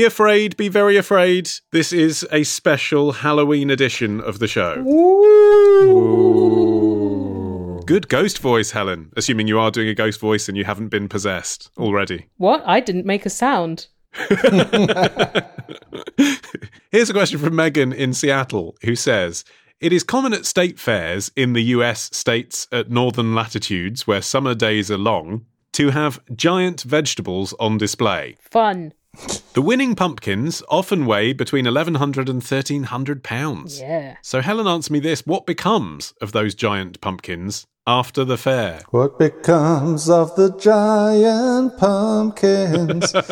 Be afraid, be very afraid. This is a special Halloween edition of the show. Good ghost voice, Helen. Assuming you are doing a ghost voice and you haven't been possessed already. What? I didn't make a sound. Here's a question from Megan in Seattle who says It is common at state fairs in the US states at northern latitudes where summer days are long to have giant vegetables on display. Fun. The winning pumpkins often weigh between 1100 and 1300 pounds. Yeah. So Helen answer me this what becomes of those giant pumpkins after the fair? What becomes of the giant pumpkins?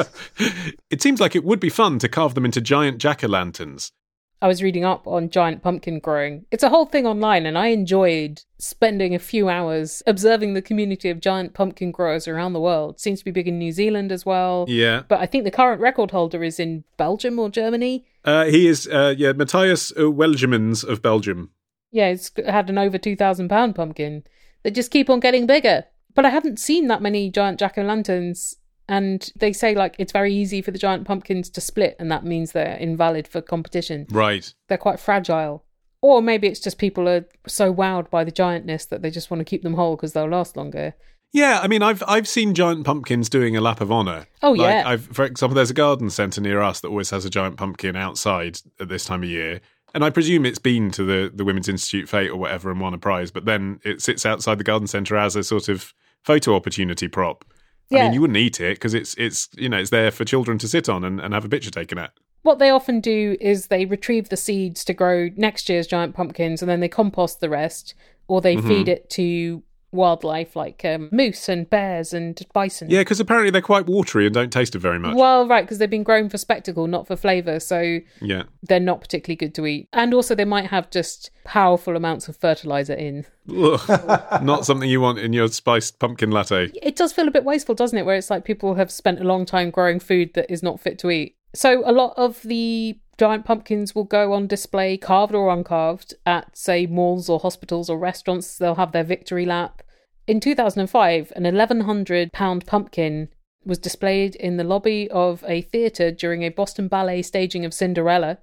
It seems like it would be fun to carve them into giant jack o' lanterns. I was reading up on giant pumpkin growing. It's a whole thing online, and I enjoyed spending a few hours observing the community of giant pumpkin growers around the world. Seems to be big in New Zealand as well. Yeah. But I think the current record holder is in Belgium or Germany. Uh, he is, uh, yeah, Matthias uh, Willemijns of Belgium. Yeah, it's had an over two thousand pound pumpkin. They just keep on getting bigger. But I haven't seen that many giant jack o' lanterns, and they say like it's very easy for the giant pumpkins to split, and that means they're invalid for competition. Right. They're quite fragile. Or maybe it's just people are so wowed by the giantness that they just want to keep them whole because they'll last longer. Yeah, I mean, I've I've seen giant pumpkins doing a lap of honour. Oh, Like, yeah. I've, for example, there's a garden centre near us that always has a giant pumpkin outside at this time of year, and I presume it's been to the the Women's Institute fete or whatever and won a prize. But then it sits outside the garden centre as a sort of photo opportunity prop. I mean, you wouldn't eat it because it's it's you know it's there for children to sit on and, and have a picture taken at. What they often do is they retrieve the seeds to grow next year's giant pumpkins and then they compost the rest or they Mm-hmm. feed it to wildlife like um, moose and bears and bison. Yeah, because apparently they're quite watery and don't taste it very much. Well, right, because they've been grown for spectacle, not for flavour, so Yeah. they're not particularly good to eat. And also, they might have just powerful amounts of fertilizer in. Ugh. Not something you want in your spiced pumpkin latte. It does feel a bit wasteful, doesn't it? Where it's like people have spent a long time growing food that is not fit to eat. So, a lot of the giant pumpkins will go on display, carved or uncarved, at, say, malls or hospitals or restaurants. They'll have their victory lap. In 2005, an 1,100 pound pumpkin was displayed in the lobby of a theatre during a Boston Ballet staging of Cinderella,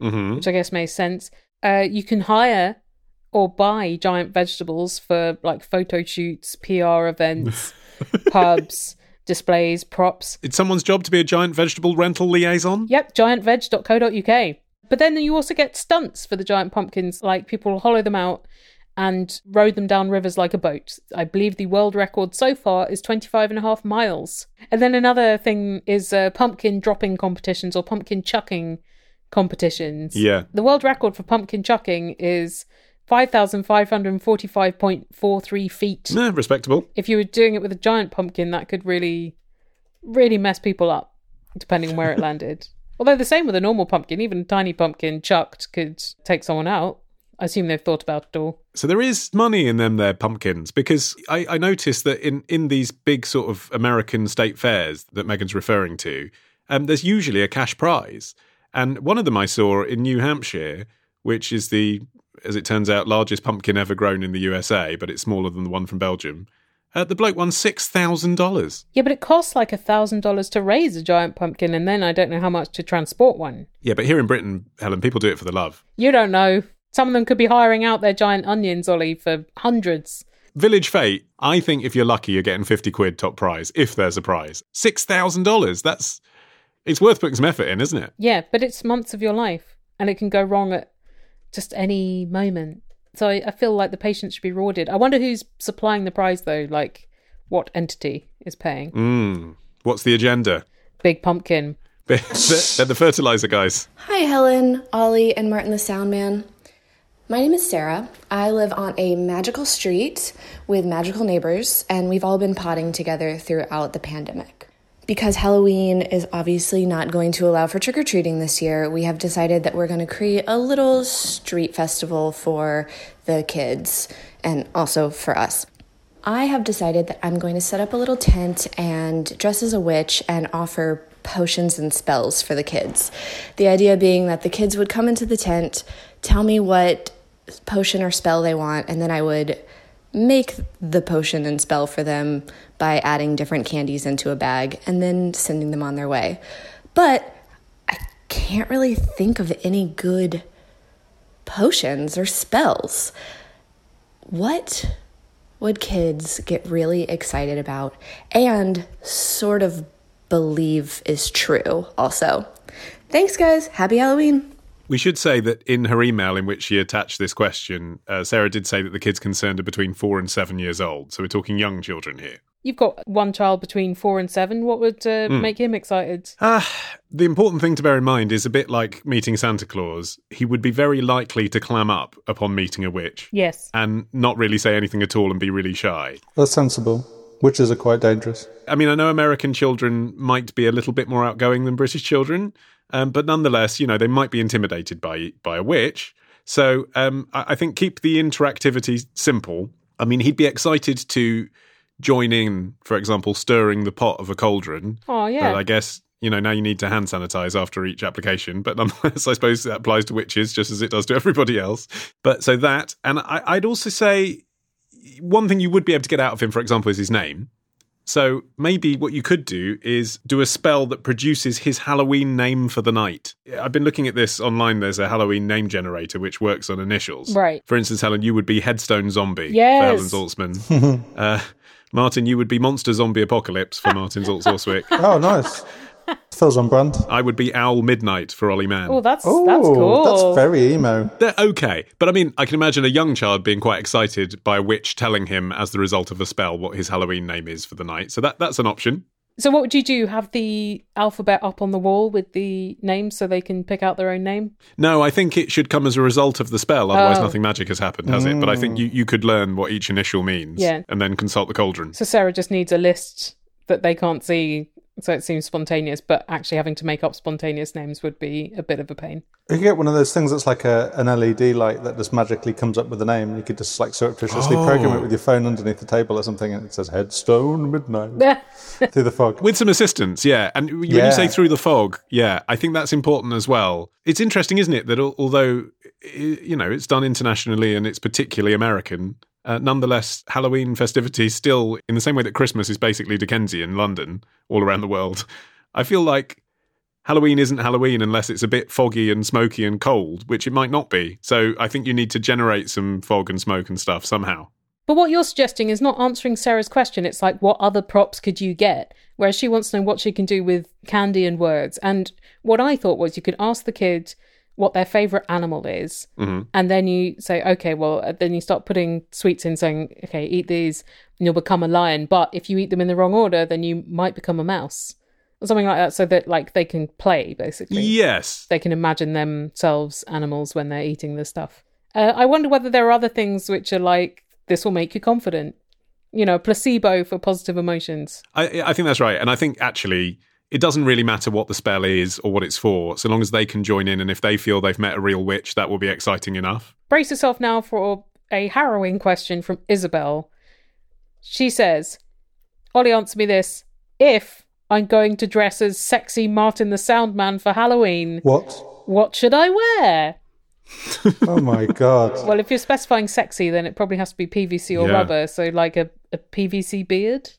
hmm which I guess makes sense. Uh, you can hire or buy giant vegetables for like photo shoots, PR events, pubs, displays, props. It's someone's job to be a giant vegetable rental liaison. Yep, giantveg.co.uk. But then you also get stunts for the giant pumpkins, like people hollow them out and row them down rivers like a boat. I believe the world record so far is 25 and a half miles. And then another thing is uh, pumpkin dropping competitions or pumpkin chucking competitions. Yeah. The world record for pumpkin chucking is 5,545.43 feet. Eh, respectable. If you were doing it with a giant pumpkin, that could really, really mess people up, depending on where it landed. Although the same with a normal pumpkin, even a tiny pumpkin chucked could take someone out. I assume they've thought about it all. So there is money in them there pumpkins because I, I noticed that in, in these big sort of American state fairs that Megan's referring to, um, there's usually a cash prize. And one of them I saw in New Hampshire, which is the, as it turns out, largest pumpkin ever grown in the USA, but it's smaller than the one from Belgium. Uh, the bloke won six thousand dollars. Yeah, but it costs like a thousand dollars to raise a giant pumpkin, and then I don't know how much to transport one. Yeah, but here in Britain, Helen, people do it for the love. You don't know. Some of them could be hiring out their giant onions, Ollie, for hundreds. Village Fete, I think if you're lucky, you're getting 50 quid top prize, if there's a prize. $6,000. That's, it's worth putting some effort in, isn't it? Yeah, but it's months of your life, and it can go wrong at just any moment. So I, I feel like the patient should be rewarded. I wonder who's supplying the prize, though. Like, what entity is paying? Mm. What's the agenda? Big pumpkin. They're the fertilizer guys. Hi, Helen, Ollie, and Martin the Soundman. My name is Sarah. I live on a magical street with magical neighbors, and we've all been potting together throughout the pandemic. Because Halloween is obviously not going to allow for trick or treating this year, we have decided that we're going to create a little street festival for the kids and also for us. I have decided that I'm going to set up a little tent and dress as a witch and offer potions and spells for the kids. The idea being that the kids would come into the tent, tell me what potion or spell they want, and then I would make the potion and spell for them by adding different candies into a bag and then sending them on their way. But I can't really think of any good potions or spells. What would kids get really excited about and sort of believe is true also? Thanks, guys. Happy Halloween. We should say that in her email in which she attached this question, uh, Sarah did say that the kids concerned are between four and seven years old. So we're talking young children here. You've got one child between four and seven. What would uh, Hmm. make him excited? Ah, the important thing to bear in mind is a bit like meeting Santa Claus. He would be very likely to clam up upon meeting a witch Yes. and not really say anything at all and be really shy. That's sensible. Witches are quite dangerous. I mean, I know American children might be a little bit more outgoing than British children, um, but nonetheless, you know, they might be intimidated by by a witch. So um, I, I think keep the interactivity simple. I mean, he'd be excited to join in, for example, stirring the pot of a cauldron. Oh, yeah. But I guess you know now you need to hand sanitize after each application. But nonetheless, I suppose that applies to witches just as it does to everybody else. But so that, and I, I'd also say one thing you would be able to get out of him, for example, is his name. So maybe what you could do is do a spell that produces his Halloween name for the night. I've been looking at this online. There's a Halloween name generator which works on initials. Right. For instance, Helen, you would be Headstone Zombie Yes. for Helen Zaltzman. uh, Martin, you would be Monster Zombie Apocalypse for Martin Zaltz-Austwick. Oh, nice. Feels on brand. I would be Owl Midnight for Ollie Mann. Oh, that's Oh, that's cool. that's very emo. They're okay. But I mean, I can imagine a young child being quite excited by a witch telling him, as the result of a spell, what his Halloween name is for the night. So that that's an option. So what would you do? Have the alphabet up on the wall with the names so they can pick out their own name? No, I think it should come as a result of the spell. Otherwise, Oh. nothing magic has happened, has it? But I think mm. you, you could learn what each initial means Yeah. and then consult the cauldron. So Sarah just needs a list that they can't see, so it seems spontaneous. But actually, having to make up spontaneous names would be a bit of a pain. You could get one of those things that's like a, an LED light that just magically comes up with a name. You could just like surreptitiously oh. program Oh. it with your phone underneath the table or something, and it says Headstone Midnight through the fog. With some assistance, yeah. And when Yeah. you say through the fog, yeah, I think that's important as well. It's interesting, isn't it, that al- although, you know, it's done internationally and it's particularly American, uh, nonetheless, Halloween festivities still, in the same way that Christmas is basically Dickensian London all around the world, I feel like Halloween isn't Halloween unless it's a bit foggy and smoky and cold, which it might not be. So I think you need to generate some fog and smoke and stuff somehow. But what you're suggesting is not answering Sarah's question. It's like, what other props could you get? Whereas she wants to know what she can do with candy and words. And what I thought was you could ask the kid what their favorite animal is. And then you say, okay, well, uh, then you start putting sweets in, saying, okay, eat these and you'll become a lion. But if you eat them in the wrong order, then you might become a mouse or something like that. So that, like, they can play, basically Yes. they can imagine themselves animals when they're eating this stuff. Uh, I wonder whether there are other things which are like this will make you confident. You know, placebo for positive emotions. I, I think that's right. And I think actually it doesn't really matter what the spell is or what it's for, so long as they can join in and if they feel they've met a real witch, that will be exciting enough. Brace yourself now for a harrowing question from Isabel. She says, Ollie, answer me this. If I'm going to dress as sexy Martin the Soundman for Halloween, What? what should I wear? Oh my god. Well, if you're specifying sexy, then it probably has to be PVC or Yeah. rubber. So, like a, a PVC beard,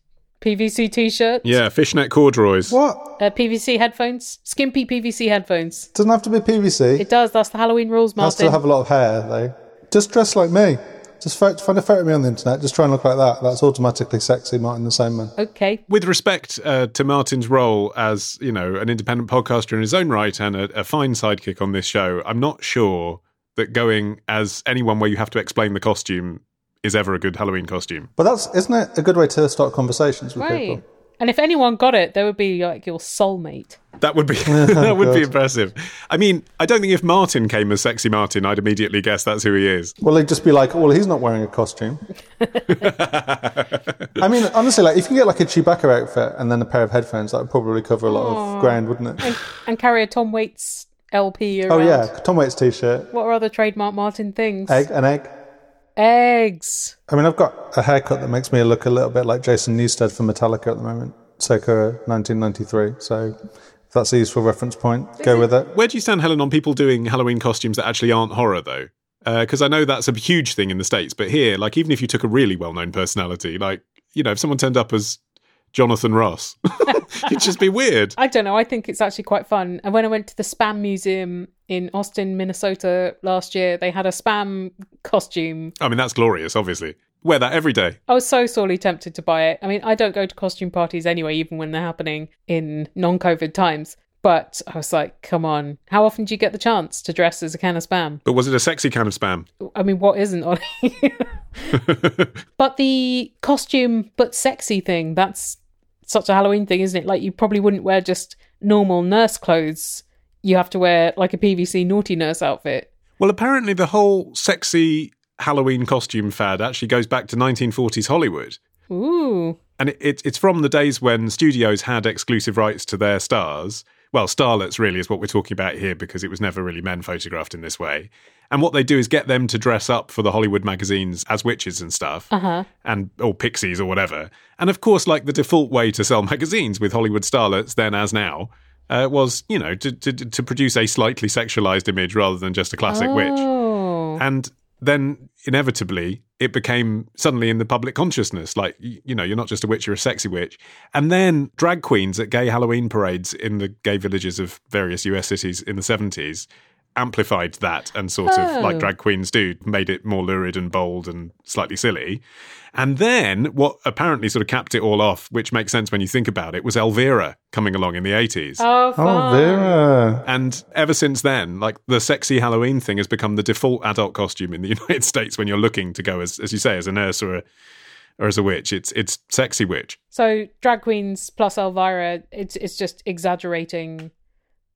PVC t shirt, Yeah, fishnet corduroys. What? uh, PVC headphones, skimpy PVC headphones. Doesn't have to be PVC. It does. That's the Halloween rules, has to Martin. have a lot of hair though. Just dress like me. Just find a photo of me on the internet. Just try and look like that. That's automatically sexy, Martin the same man. Okay. With respect uh, to Martin's role as, you know, an independent podcaster in his own right and a, a fine sidekick on this show, I'm not sure that going as anyone where you have to explain the costume is ever a good Halloween costume. But that's isn't it a good way to start conversations with Right. people? And if anyone got it, they would be like your soulmate. That would be that would be impressive. I mean, I don't think if Martin came as sexy Martin, I'd immediately guess that's who he is. Well, they'd just be like, "Well, he's not wearing a costume." I mean, honestly, like if you can get like a Chewbacca outfit and then a pair of headphones, that would probably cover a lot of ground, wouldn't it? And carry a Tom Waits LP around. Oh yeah, Tom Waits t-shirt, What are other trademark Martin things? egg, an egg. Eggs. I mean, I've got a haircut that makes me look a little bit like Jason Newsted from Metallica at the moment, circa 1993. So, if that's a useful reference point, go with it. Where do you stand, Helen, on people doing Halloween costumes that actually aren't horror, though? Uh, because I know that's a huge thing in the States, but here, like, even if you took a really well known personality, like, you know, if someone turned up as Jonathan Ross. It'd just be weird. I don't know. I think it's actually quite fun. And when I went to the Spam Museum in Austin, Minnesota last year, they had a Spam costume. I mean, that's glorious, obviously. Wear that every day. I was so sorely tempted to buy it. I mean, I don't go to costume parties anyway, even when they're happening in non COVID times. But I was like, come on. How often do you get the chance to dress as a can of spam? But was it a sexy can of spam? I mean, what isn't on But the costume but sexy thing, that's such a Halloween thing, isn't it? Like, you probably wouldn't wear just normal nurse clothes. You have to wear like a PVC naughty nurse outfit. Well, apparently, the whole sexy Halloween costume fad actually goes back to 1940s Hollywood. Ooh. And it, it, it's from the days when studios had exclusive rights to their stars. Well, starlets really is what we're talking about here because it was never really men photographed in this way. And what they do is get them to dress up for the Hollywood magazines as witches and stuff, Uh-huh. and or pixies or whatever. And of course, like the default way to sell magazines with Hollywood starlets then as now uh, was, you know, to, to to produce a slightly sexualized image rather than just a classic witch. Oh. And then inevitably it became suddenly in the public consciousness like you know you're not just a witch you're a sexy witch and then drag queens at gay halloween parades in the gay villages of various us cities in the 70s amplified that and sort of Oh. like drag queens do made it more lurid and bold and slightly silly and then what apparently sort of capped it all off which makes sense when you think about it was elvira coming along in the 80s Oh, Oh, fun. Vera. and ever since then, like the sexy Halloween thing has become the default adult costume in the United States when you're looking to go as, as you say, as a nurse or a, or as a witch. It's it's sexy witch. So drag queens plus Elvira, it's it's just exaggerating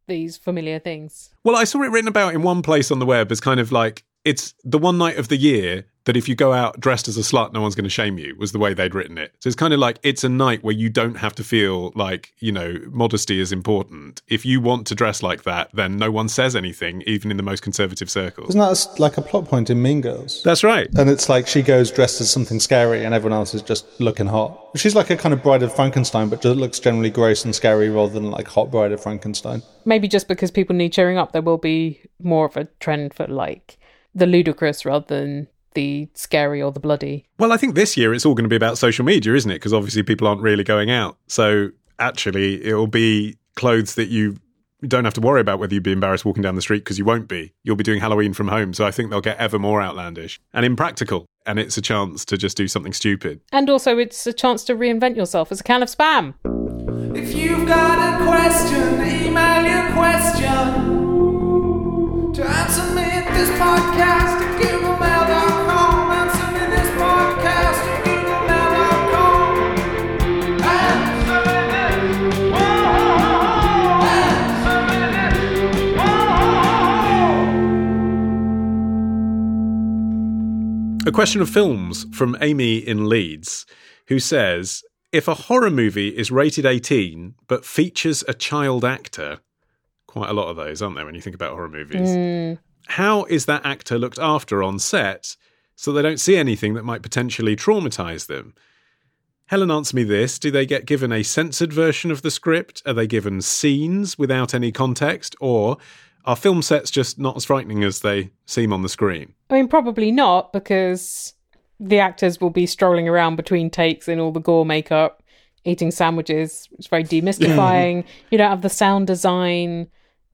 these familiar things. Well, I saw it written about in one place on the web as kind of like it's the one night of the year that if you go out dressed as a slut, no one's going to shame you, was the way they'd written it. So it's kind of like it's a night where you don't have to feel like, you know, modesty is important. If you want to dress like that, then no one says anything, even in the most conservative circles. Isn't that like a plot point in Mean Girls? That's right. And it's like she goes dressed as something scary and everyone else is just looking hot. She's like a kind of bride of Frankenstein, but just looks generally gross and scary rather than like hot bride of Frankenstein. Maybe just because people need cheering up, there will be more of a trend for like the ludicrous rather than the scary or the bloody. Well, I think this year it's all going to be about social media, isn't it? Because obviously people aren't really going out. So actually, it will be clothes that you don't have to worry about whether you'd be embarrassed walking down the street because you won't be. You'll be doing Halloween from home. So I think they'll get ever more outlandish and impractical. And it's a chance to just do something stupid. And also, it's a chance to reinvent yourself as a can of spam. If you've got a question, email your question to answer me at this podcast at googlemail.com. A question of films from Amy in Leeds, who says If a horror movie is rated 18 but features a child actor, quite a lot of those, aren't there, when you think about horror movies? Mm. How is that actor looked after on set so they don't see anything that might potentially traumatize them? Helen, answer me this. Do they get given a censored version of the script? Are they given scenes without any context? Or are film sets just not as frightening as they seem on the screen? I mean, probably not because the actors will be strolling around between takes in all the gore makeup, eating sandwiches. It's very demystifying. you don't have the sound design.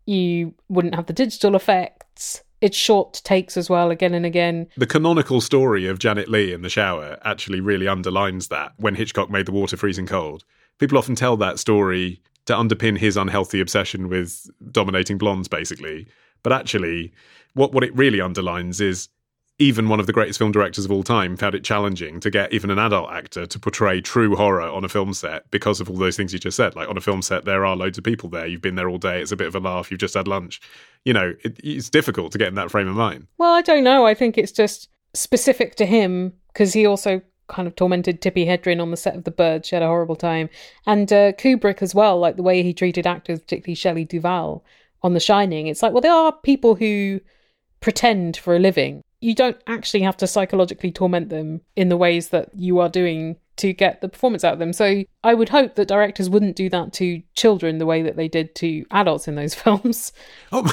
You wouldn't have the digital effects. It's short takes as well, again and again. The canonical story of Janet Leigh in the shower actually really underlines that when Hitchcock made the water freezing cold. People often tell that story to underpin his unhealthy obsession with dominating blondes, basically. But actually, what, what it really underlines is even one of the greatest film directors of all time found it challenging to get even an adult actor to portray true horror on a film set because of all those things you just said. Like on a film set, there are loads of people there. You've been there all day. It's a bit of a laugh. You've just had lunch. You know, it, it's difficult to get in that frame of mind. Well, I don't know. I think it's just specific to him because he also kind of tormented Tippi Hedren on the set of The Bird. She had a horrible time. And uh, Kubrick as well, like the way he treated actors, particularly Shelley Duvall on The Shining. It's like, well, there are people who pretend for a living. You don't actually have to psychologically torment them in the ways that you are doing to get the performance out of them. So I would hope that directors wouldn't do that to children the way that they did to adults in those films. Oh,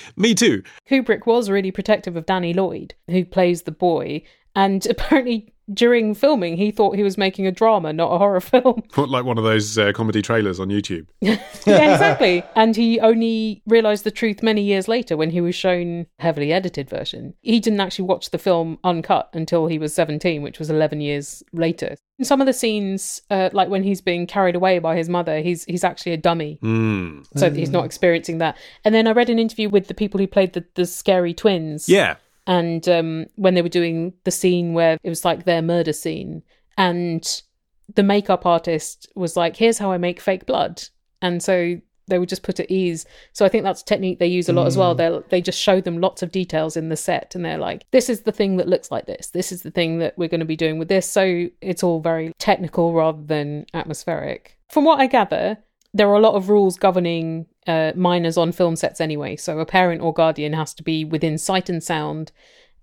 me too. Kubrick was really protective of Danny Lloyd, who plays the boy, and apparently during filming, he thought he was making a drama, not a horror film. like one of those uh, comedy trailers on YouTube. yeah, exactly. And he only realized the truth many years later when he was shown heavily edited version. He didn't actually watch the film uncut until he was 17, which was 11 years later. In some of the scenes, uh, like when he's being carried away by his mother, he's he's actually a dummy, Mm. so he's not experiencing that. And then I read an interview with the people who played the, the scary twins. Yeah. And um, when they were doing the scene where it was like their murder scene, and the makeup artist was like, "Here's how I make fake blood," and so they would just put at ease. So I think that's a technique they use a lot as well. They they just show them lots of details in the set, and they're like, "This is the thing that looks like this. This is the thing that we're going to be doing with this." So it's all very technical rather than atmospheric. From what I gather, there are a lot of rules governing uh, minors on film sets anyway. So a parent or guardian has to be within sight and sound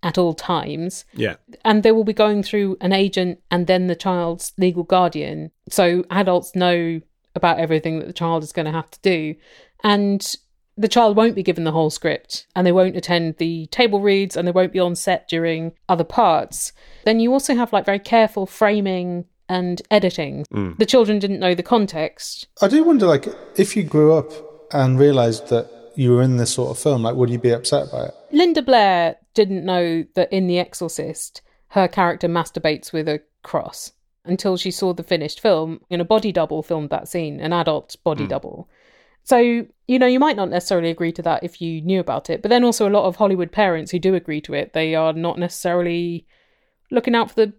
at all times. Yeah. And they will be going through an agent and then the child's legal guardian. So adults know about everything that the child is going to have to do. And the child won't be given the whole script and they won't attend the table reads and they won't be on set during other parts. Then you also have like very careful framing and editing. Mm. The children didn't know the context. I do wonder, like, if you grew up and realised that you were in this sort of film, like, would you be upset by it? Linda Blair didn't know that in The Exorcist, her character masturbates with a cross until she saw the finished film. And a body double filmed that scene, an adult body mm. double. So, you know, you might not necessarily agree to that if you knew about it. But then also, a lot of Hollywood parents who do agree to it, they are not necessarily looking out for the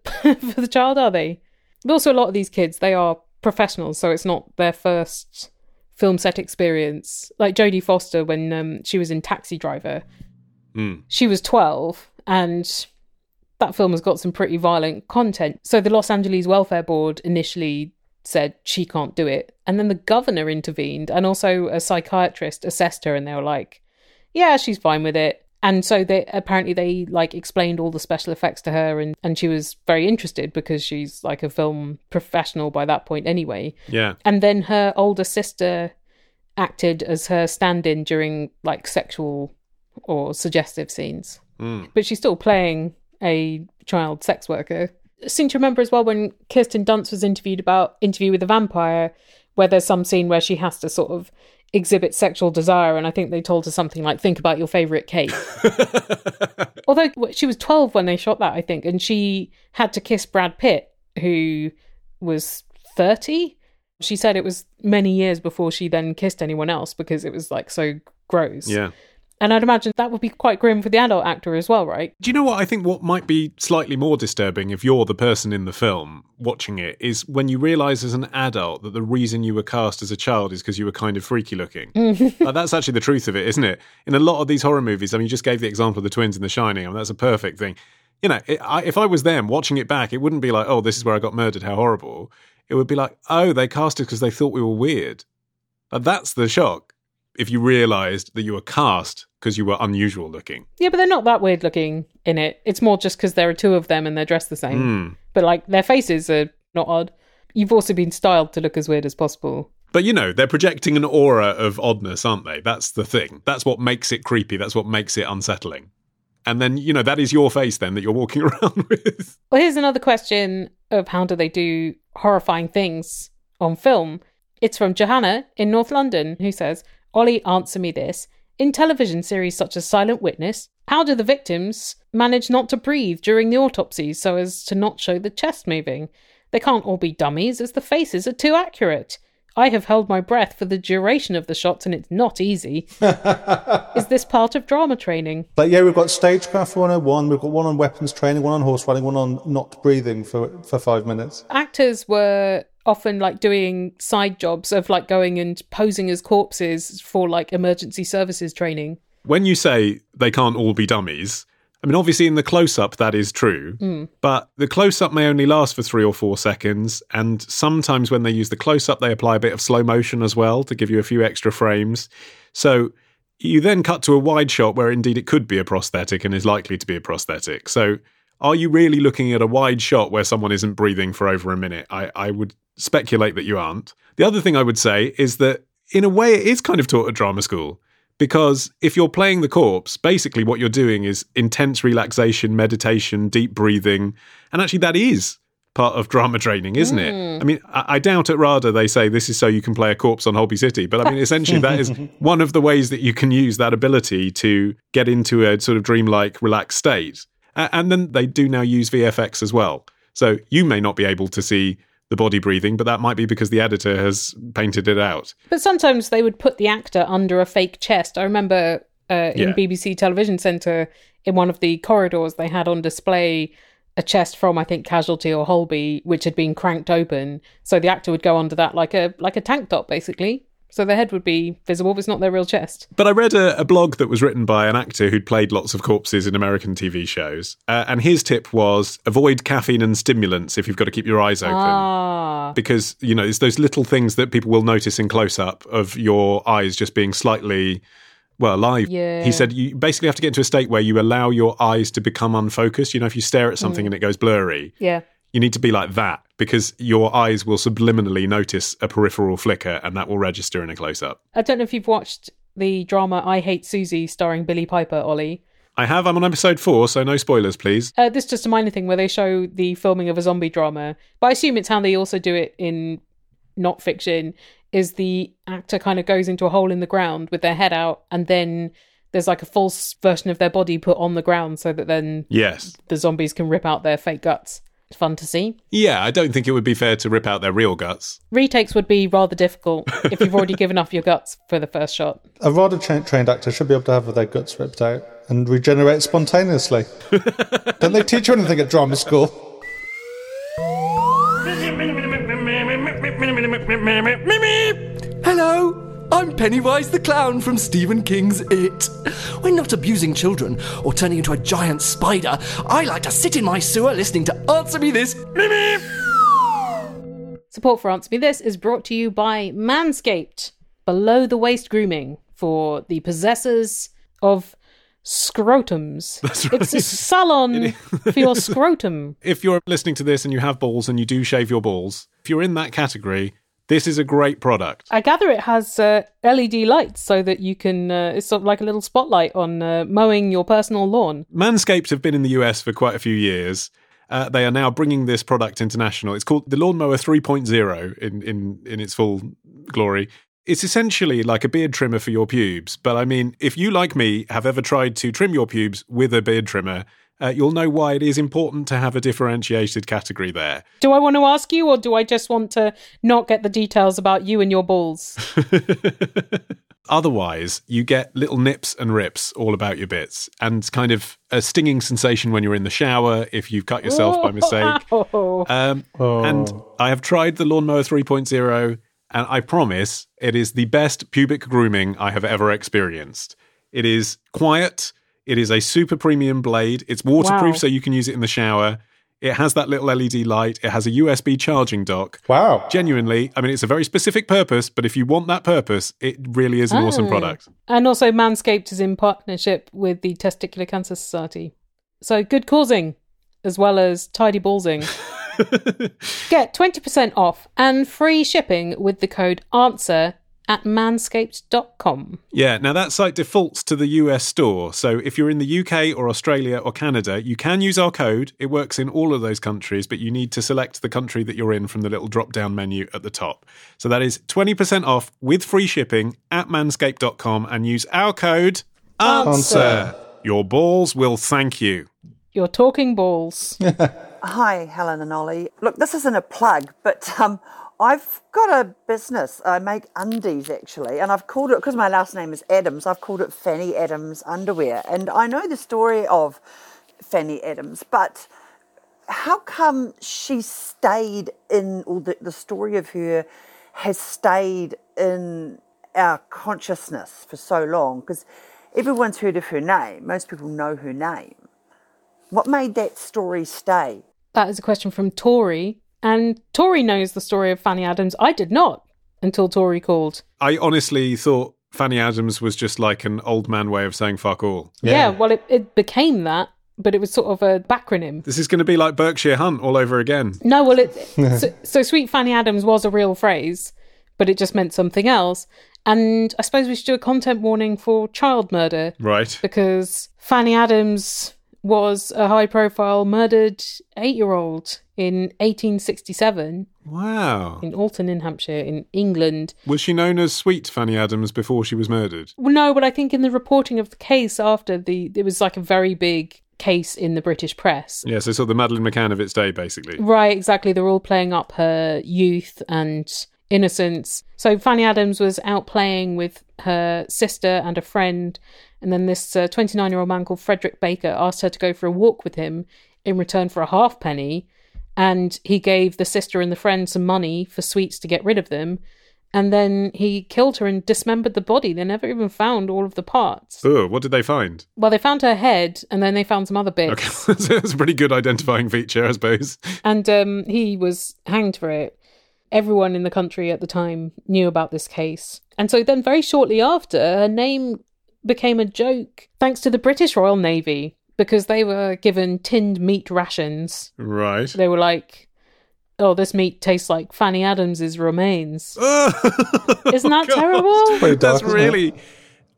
for the child, are they? But also, a lot of these kids, they are professionals, so it's not their first film set experience. Like Jodie Foster, when um, she was in Taxi Driver, Mm. she was 12 and that film has got some pretty violent content. So the Los Angeles Welfare Board initially said she can't do it. And then the governor intervened and also a psychiatrist assessed her and they were like, yeah, she's fine with it. And so they apparently they like explained all the special effects to her and, and she was very interested because she's like a film professional by that point anyway. Yeah. And then her older sister acted as her stand in during like sexual or suggestive scenes. Mm. But she's still playing a child sex worker. Seem to remember as well when Kirsten Dunst was interviewed about Interview with a Vampire, where there's some scene where she has to sort of exhibit sexual desire, and I think they told her something like, think about your favourite cake. Although she was 12 when they shot that, I think, and she had to kiss Brad Pitt, who was 30. She said it was many years before she then kissed anyone else because it was like so gross. Yeah. And I'd imagine that would be quite grim for the adult actor as well, right? Do you know what I think what might be slightly more disturbing if you're the person in the film watching it is when you realise as an adult that the reason you were cast as a child is because you were kind of freaky looking. like, that's actually the truth of it, isn't it? In a lot of these horror movies, I mean, you just gave the example of the twins in The Shining. I mean, that's a perfect thing. You know, it, I, if I was them watching it back, it wouldn't be like, oh, this is where I got murdered, how horrible. It would be like, oh, they cast us because they thought we were weird. Like, that's the shock if you realised that you were cast because you were unusual looking. Yeah, but they're not that weird looking in it. It's more just because there are two of them and they're dressed the same. Hmm. But like their faces are not odd. You've also been styled to look as weird as possible. But you know, they're projecting an aura of oddness, aren't they? That's the thing. That's what makes it creepy. That's what makes it unsettling. And then, you know, that is your face then that you're walking around with. Well, here's another question of how do they do horrifying things on film? It's from Johanna in North London, who says, Ollie, answer me this. In television series such as Silent Witness, how do the victims manage not to breathe during the autopsies so as to not show the chest moving? They can't all be dummies, as the faces are too accurate. I have held my breath for the duration of the shots, and it's not easy. Is this part of drama training? Like, yeah, we've got Stagecraft 101, we've got one on weapons training, one on horse riding, one on not breathing for, for five minutes. actors were often like doing side jobs of like going and posing as corpses for like emergency services training. When you say they can't all be dummies, I mean, obviously in the close up, that is true. Mm. But the close up may only last for three or four seconds. And sometimes when they use the close up, they apply a bit of slow motion as well to give you a few extra frames. So you then cut to a wide shot where indeed it could be a prosthetic and is likely to be a prosthetic. So are you really looking at a wide shot where someone isn't breathing for over a minute? I, I would speculate that you aren't. The other thing I would say is that in a way it is kind of taught at drama school Because if you're playing the corpse, basically what you're doing is intense relaxation, meditation, deep breathing. And actually, that is part of drama training, isn't it? Hmm. I mean, I, I doubt at RADA they say this is so you can play a corpse on Holby City. But I mean, essentially, that is one of the ways that you can use that ability to get into a sort of dreamlike, relaxed state. And then they do now use VFX as well. So you may not be able to see the body breathing, but that might be because the editor has painted it out. But sometimes they would put the actor under a fake chest. I remember uh, in Yeah. BBC Television Centre, in one of the corridors, they had on display a chest from I think Casualty or Holby, which had been cranked open. So the actor would go under that like a like a tank top, basically. So their head would be visible, but it's not their real chest. But I read a, a blog that was written by an actor who'd played lots of corpses in American TV shows. Uh, and his tip was avoid caffeine and stimulants if you've got to keep your eyes open. Ah, Because, you know, it's those little things that people will notice in close up of your eyes just being slightly, well, alive. Yeah. He said you basically have to get into a state where you allow your eyes to become unfocused. You know, if you stare at something and it goes blurry, yeah. You need to be like that because your eyes will subliminally notice a peripheral flicker and that will register in a close up. I don't know if you've watched the drama I Hate Susie starring Billie Piper, Ollie. I have. I'm on episode four, so no spoilers, please. Uh, this is just a minor thing where they show the filming of a zombie drama, but I assume it's how they also do it in not fiction. Is the actor kind of goes into a hole in the ground with their head out, and then there's like a false version of their body put on the ground so that then Yes. the zombies can rip out their fake guts. It's fun to see. Yeah, I don't think it would be fair to rip out their real guts. Retakes would be rather difficult if you've already given off your guts for the first shot. A rather tra- trained actor should be able to have their guts ripped out and regenerate spontaneously. Don't they teach you anything at drama school? Hello, I'm Pennywise the Clown from Stephen King's It. When not abusing children or turning into a giant spider, I like to sit in my sewer listening to Answer Me This. Support for Answer Me This is brought to you by Manscaped, below the waist grooming for the possessors of scrotums. That's right. It's a salon for your scrotum. If you're listening to this and you have balls and you do shave your balls, if you're in that category, this is a great product. I gather it has uh, LED lights so that you can, uh, it's sort of like a little spotlight on uh, mowing your personal lawn. Manscaped have been in the US for quite a few years. Uh, they are now bringing this product international. It's called the Lawnmower 3.0 in, in, in its full glory. It's essentially like a beard trimmer for your pubes. But I mean, if you, like me, have ever tried to trim your pubes with a beard trimmer, uh, you'll know why it is important to have a differentiated category there. Do I want to ask you, or do I just want to not get the details about you and your balls? Otherwise, you get little nips and rips all about your bits and kind of a stinging sensation when you're in the shower if you've cut yourself by mistake. Oh. Um, And I have tried the Lawnmower 3.0, and I promise it is the best pubic grooming I have ever experienced. It is quiet. It is a super premium blade. It's waterproof, Wow. so you can use it in the shower. It has that little LED light. It has a USB charging dock. Wow. Genuinely, I mean, it's a very specific purpose, but if you want that purpose, it really is an oh. awesome Oh. product. And also, Manscaped is in partnership with the Testicular Cancer Society. So, good causing as well as tidy ballsing. Get 20% off and free shipping with the code ANSWER at manscaped.com. Yeah, now that site defaults to the US store. So if you're in the UK or Australia or Canada, you can use our code. It works in all of those countries, but you need to select the country that you're in from the little drop down menu at the top. So that is 20% off with free shipping at manscaped.com and use our code ANSWER. Your balls will thank you. You're talking balls. Hi, Helen and Ollie. Look, this isn't a plug, but um, I've got a business. I make undies actually, and I've called it because my last name is Adams. I've called it Fanny Adams Underwear, and I know the story of Fanny Adams, but how come she stayed in, or the, the story of her has stayed in our consciousness for so long? Because everyone's heard of her name. Most people know her name. What made that story stay? That is a question from Tori. And Tori knows the story of Fanny Adams. I did not until Tori called. I honestly thought Fanny Adams was just like an old man way of saying fuck all. Yeah, well, it, it became that, but it was sort of a backronym. This is going to be like Berkshire Hunt all over again. No, well, it, so, so Sweet Fanny Adams was a real phrase, but it just meant something else. And I suppose we should do a content warning for child murder Right. because Fanny Adams was a high profile murdered eight year old in 1867 Wow. in Alton, in Hampshire, in England. Was she known as Sweet Fanny Adams before she was murdered? Well, no, but I think in the reporting of the case after the, it was like a very big case in the British press. Yeah, so sort of the Madeleine McCann of its day, basically. Right, exactly. They're all playing up her youth and innocence. So Fanny Adams was out playing with her sister and a friend, and then this uh, 29 year old man called Frederick Baker asked her to go for a walk with him in return for a halfpenny. And he gave the sister and the friend some money for sweets to get rid of them. And then he killed her and dismembered the body. They never even found all of the parts. Oh, what did they find? Well, they found her head, and then they found some other bits. Okay, that's a pretty good identifying feature, I suppose. and um, he was hanged for it. Everyone in the country at the time knew about this case. And so then, very shortly after, her name became a joke thanks to the British Royal Navy because they were given tinned meat rations. Right. They were like, oh, this meat tastes like Fanny Adams's remains. Oh, isn't that terrible? Pretty dark, That's isn't it? really.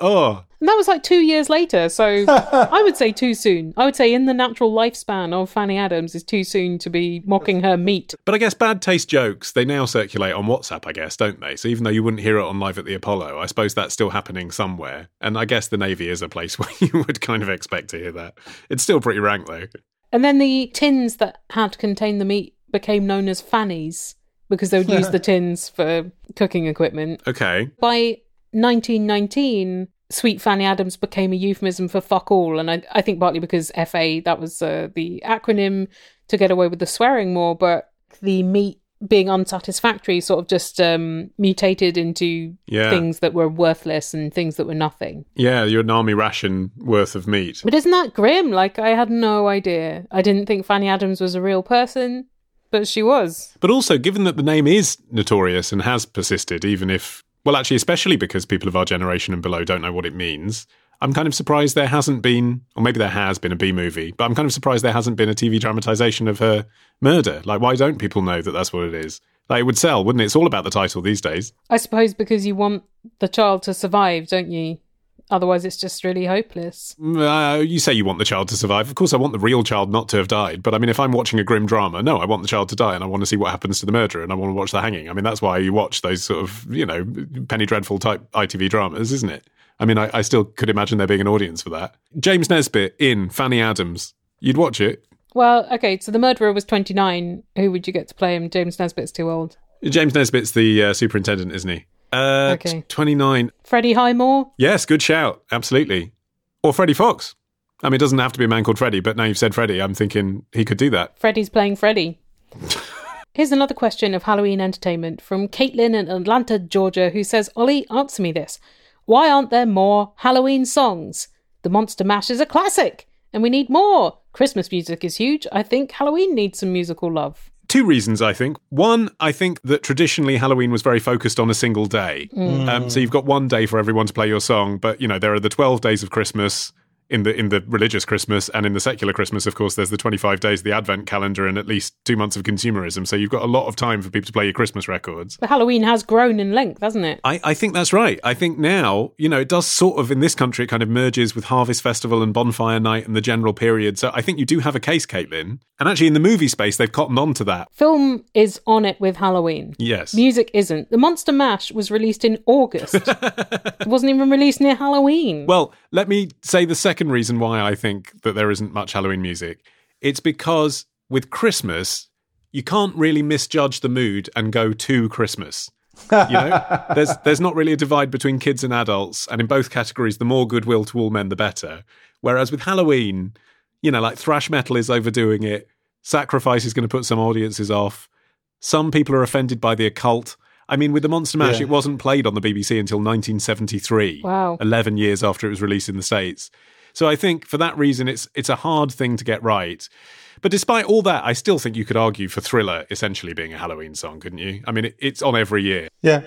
Oh, And that was like two years later. So I would say too soon. I would say in the natural lifespan of Fanny Adams is too soon to be mocking her meat. But I guess bad taste jokes, they now circulate on WhatsApp, I guess, don't they? So even though you wouldn't hear it on Live at the Apollo, I suppose that's still happening somewhere. And I guess the Navy is a place where you would kind of expect to hear that. It's still pretty rank, though. And then the tins that had contained the meat became known as fannies because they would use the tins for cooking equipment. Okay. By 1919, Sweet Fanny Adams became a euphemism for fuck all. And I, I think partly because FA, that was uh, the acronym to get away with the swearing more, but the meat being unsatisfactory sort of just um, mutated into Yeah. things that were worthless and things that were nothing. Yeah, you're an army ration worth of meat. But isn't that grim? Like, I had no idea. I didn't think Fanny Adams was a real person, but she was. But also, given that the name is notorious and has persisted, even if, well, actually, especially because people of our generation and below don't know what it means, I'm kind of surprised there hasn't been, or maybe there has been a B movie, but I'm kind of surprised there hasn't been a TV dramatization of her murder. Like, why don't people know that that's what it is? Like, it would sell, wouldn't it? It's all about the title these days. I suppose because you want the child to survive, don't you? Otherwise, it's just really hopeless. Uh, you say you want the child to survive. Of course, I want the real child not to have died. But I mean, if I'm watching a grim drama, no, I want the child to die and I want to see what happens to the murderer and I want to watch the hanging. I mean, that's why you watch those sort of, you know, penny dreadful type ITV dramas, isn't it? I mean, I, I still could imagine there being an audience for that. James Nesbitt in Fanny Adams. You'd watch it. Well, okay, so the murderer was 29. Who would you get to play him? James Nesbitt's too old. James Nesbitt's the uh, superintendent, isn't he? Uh, Okay. 29. Freddie Highmore? Yes, good shout. Absolutely. Or Freddie Fox. I mean, it doesn't have to be a man called Freddie, but now you've said Freddie, I'm thinking he could do that. Freddie's playing Freddie. Here's another question of Halloween entertainment from Caitlin in Atlanta, Georgia, who says, Ollie, answer me this. Why aren't there more Halloween songs? The Monster Mash is a classic, and we need more. Christmas music is huge. I think Halloween needs some musical love. Two reasons, I think. One, I think that traditionally Halloween was very focused on a single day. Um, so you've got one day for everyone to play your song, but you know there are the twelve days of Christmas in the in the religious Christmas and in the secular Christmas. Of course, there's the twenty five days of the Advent calendar and at least two months of consumerism. So you've got a lot of time for people to play your Christmas records. But Halloween has grown in length, hasn't it? I, I think that's right. I think now, you know, it does sort of in this country, it kind of merges with Harvest Festival and Bonfire Night and the general period. So I think you do have a case, Caitlin. And actually, in the movie space, they've cottoned on to that. Film is on it with Halloween. Yes. Music isn't. The Monster Mash was released in August. it wasn't even released near Halloween. Well, let me say the second reason why I think that there isn't much Halloween music. It's because with Christmas, you can't really misjudge the mood and go to Christmas. You know, there's there's not really a divide between kids and adults, and in both categories, the more goodwill to all men, the better. Whereas with Halloween, you know, like thrash metal is overdoing it, sacrifice is going to put some audiences off. Some people are offended by the occult. I mean, with the Monster Mash, Yeah. it wasn't played on the BBC until 1973. Wow. 11 years after it was released in the States. So I think for that reason, it's it's a hard thing to get right. But despite all that, I still think you could argue for Thriller essentially being a Halloween song, couldn't you? I mean, it, it's on every year. Yeah.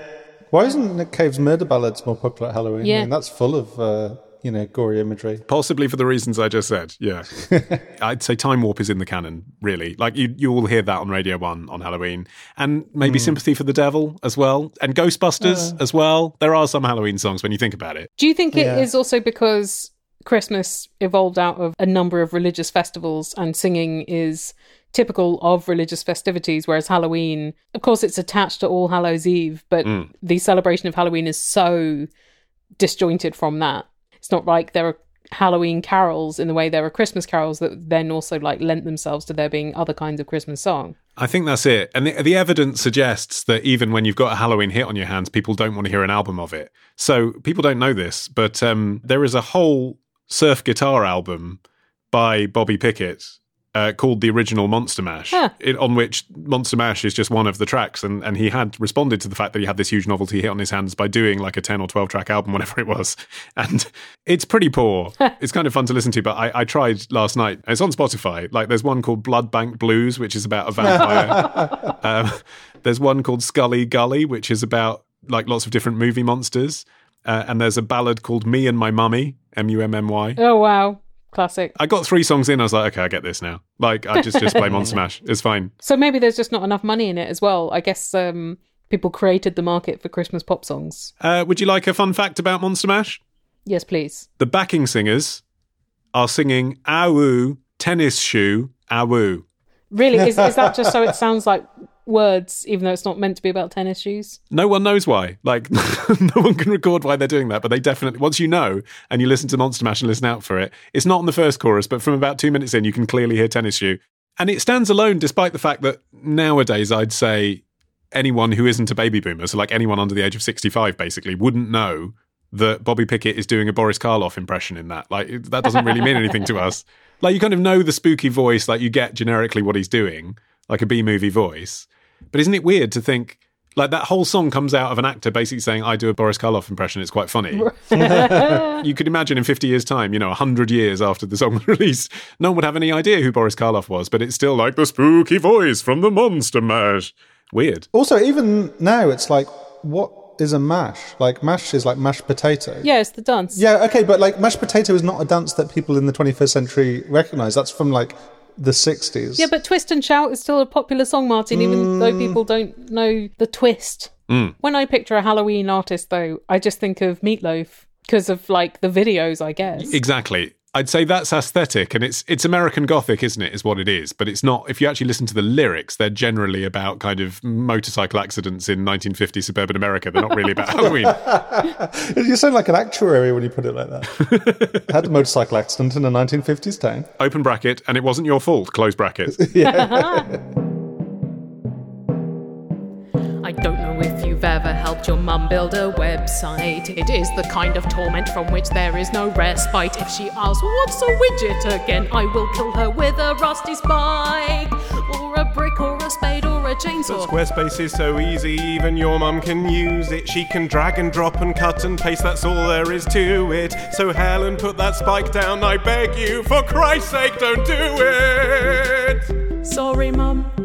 Why isn't Nick Cave's Murder Ballads more popular at Halloween? Yeah. I mean, that's full of uh, you know gory imagery. Possibly for the reasons I just said. Yeah, I'd say Time Warp is in the canon. Really, like you, you will hear that on Radio One on Halloween, and maybe Sympathy for the Devil as well, and Ghostbusters as well. There are some Halloween songs when you think about it. Do you think it is Yeah. also because Christmas evolved out of a number of religious festivals and singing is typical of religious festivities, whereas Halloween, of course, it's attached to All Hallows Eve, but the celebration of Halloween is so disjointed from that. It's not like there are Halloween carols in the way there are Christmas carols that then also like lent themselves to there being other kinds of Christmas song. I think that's it. And the, the evidence suggests that even when you've got a Halloween hit on your hands, people don't want to hear an album of it. So people don't know this, but um, there is a whole surf guitar album by Bobby Pickett uh, called The Original Monster Mash, Huh. it, on which Monster Mash is just one of the tracks. And, and he had responded to the fact that he had this huge novelty hit on his hands by doing like a 10 or 12 track album, whatever it was. And it's pretty poor. it's kind of fun to listen to, but I, I tried last night. It's on Spotify. Like there's one called Blood Bank Blues, which is about a vampire. um, there's one called Scully Gully, which is about like lots of different movie monsters. Uh, and there's a ballad called Me and My Mummy, M U M M Y. Oh, wow. Classic. I got three songs in. I was like, okay, I get this now. Like, I just just play Monster Mash. It's fine. So maybe there's just not enough money in it as well. I guess um, people created the market for Christmas pop songs. Uh, would you like a fun fact about Monster Mash? Yes, please. The backing singers are singing "Ow tennis shoe ow." Really, is, is that just so it sounds like words, even though it's not meant to be about tennis shoes? No one knows why. Like, no one can record why they're doing that, but they definitely. Once you know and you listen to Monster Mash and listen out for it, it's not in the first chorus, but from about two minutes in, you can clearly hear tennis shoe, and it stands alone, despite the fact that nowadays I'd say anyone who isn't a baby boomer, so like anyone under the age of sixty-five, basically, wouldn't know that Bobby Pickett is doing a Boris Karloff impression in that. Like, that doesn't really mean anything to us. Like, you kind of know the spooky voice, like you get generically what he's doing, like a B movie voice. But isn't it weird to think like that whole song comes out of an actor basically saying, "I do a Boris Karloff impression. It's quite funny." you could imagine in fifty years' time, you know, hundred years after the song was released, no one would have any idea who Boris Karloff was, but it's still like the spooky voice from the Monster Mash. Weird. Also, even now, it's like, what is a mash? Like, mash is like mashed potato. Yeah, it's the dance. Yeah, okay, but like mashed potato is not a dance that people in the 21st century recognize. That's from like the 60s. Yeah, but Twist and Shout is still a popular song, Martin, even though mm. people don't know the twist. Mm. When I picture a Halloween artist, though, I just think of Meatloaf because of like the videos, I guess. Exactly. I'd say that's aesthetic, and it's it's American Gothic, isn't it? Is what it is. But it's not. If you actually listen to the lyrics, they're generally about kind of motorcycle accidents in 1950 suburban America. They're not really about Halloween. You sound like an actuary when you put it like that. Had a motorcycle accident in a 1950s town. Open bracket, and it wasn't your fault. Close bracket. Uh-huh. I don't know if you've ever helped your mum build a website. It is the kind of torment from which there is no respite. If she asks, What's a widget again? I will kill her with a rusty spike, or a brick, or a spade, or a chainsaw. But Squarespace is so easy, even your mum can use it. She can drag and drop and cut and paste, that's all there is to it. So, Helen, put that spike down, I beg you, for Christ's sake, don't do it! Sorry, mum.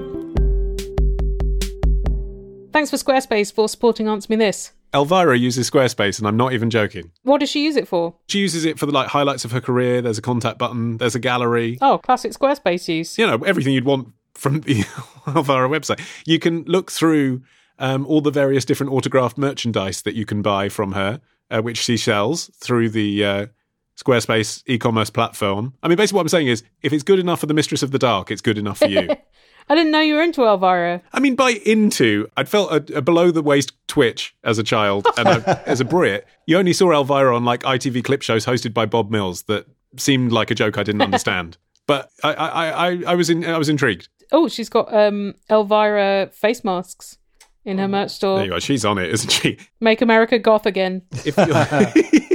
Thanks for Squarespace for supporting Answer Me This. Elvira uses Squarespace, and I'm not even joking. What does she use it for? She uses it for the like highlights of her career. There's a contact button. There's a gallery. Oh, classic Squarespace use. You know everything you'd want from the Elvira website. You can look through um, all the various different autographed merchandise that you can buy from her, uh, which she sells through the uh, Squarespace e-commerce platform. I mean, basically, what I'm saying is, if it's good enough for the Mistress of the Dark, it's good enough for you. I didn't know you were into Elvira. I mean, by into, I'd felt a, a below the waist twitch as a child and a, as a Brit. You only saw Elvira on like ITV clip shows hosted by Bob Mills that seemed like a joke I didn't understand. but I, I, I, I was in, I was intrigued. Oh, she's got um Elvira face masks in her merch store. There you go. She's on it, isn't she? Make America goth again. If you're,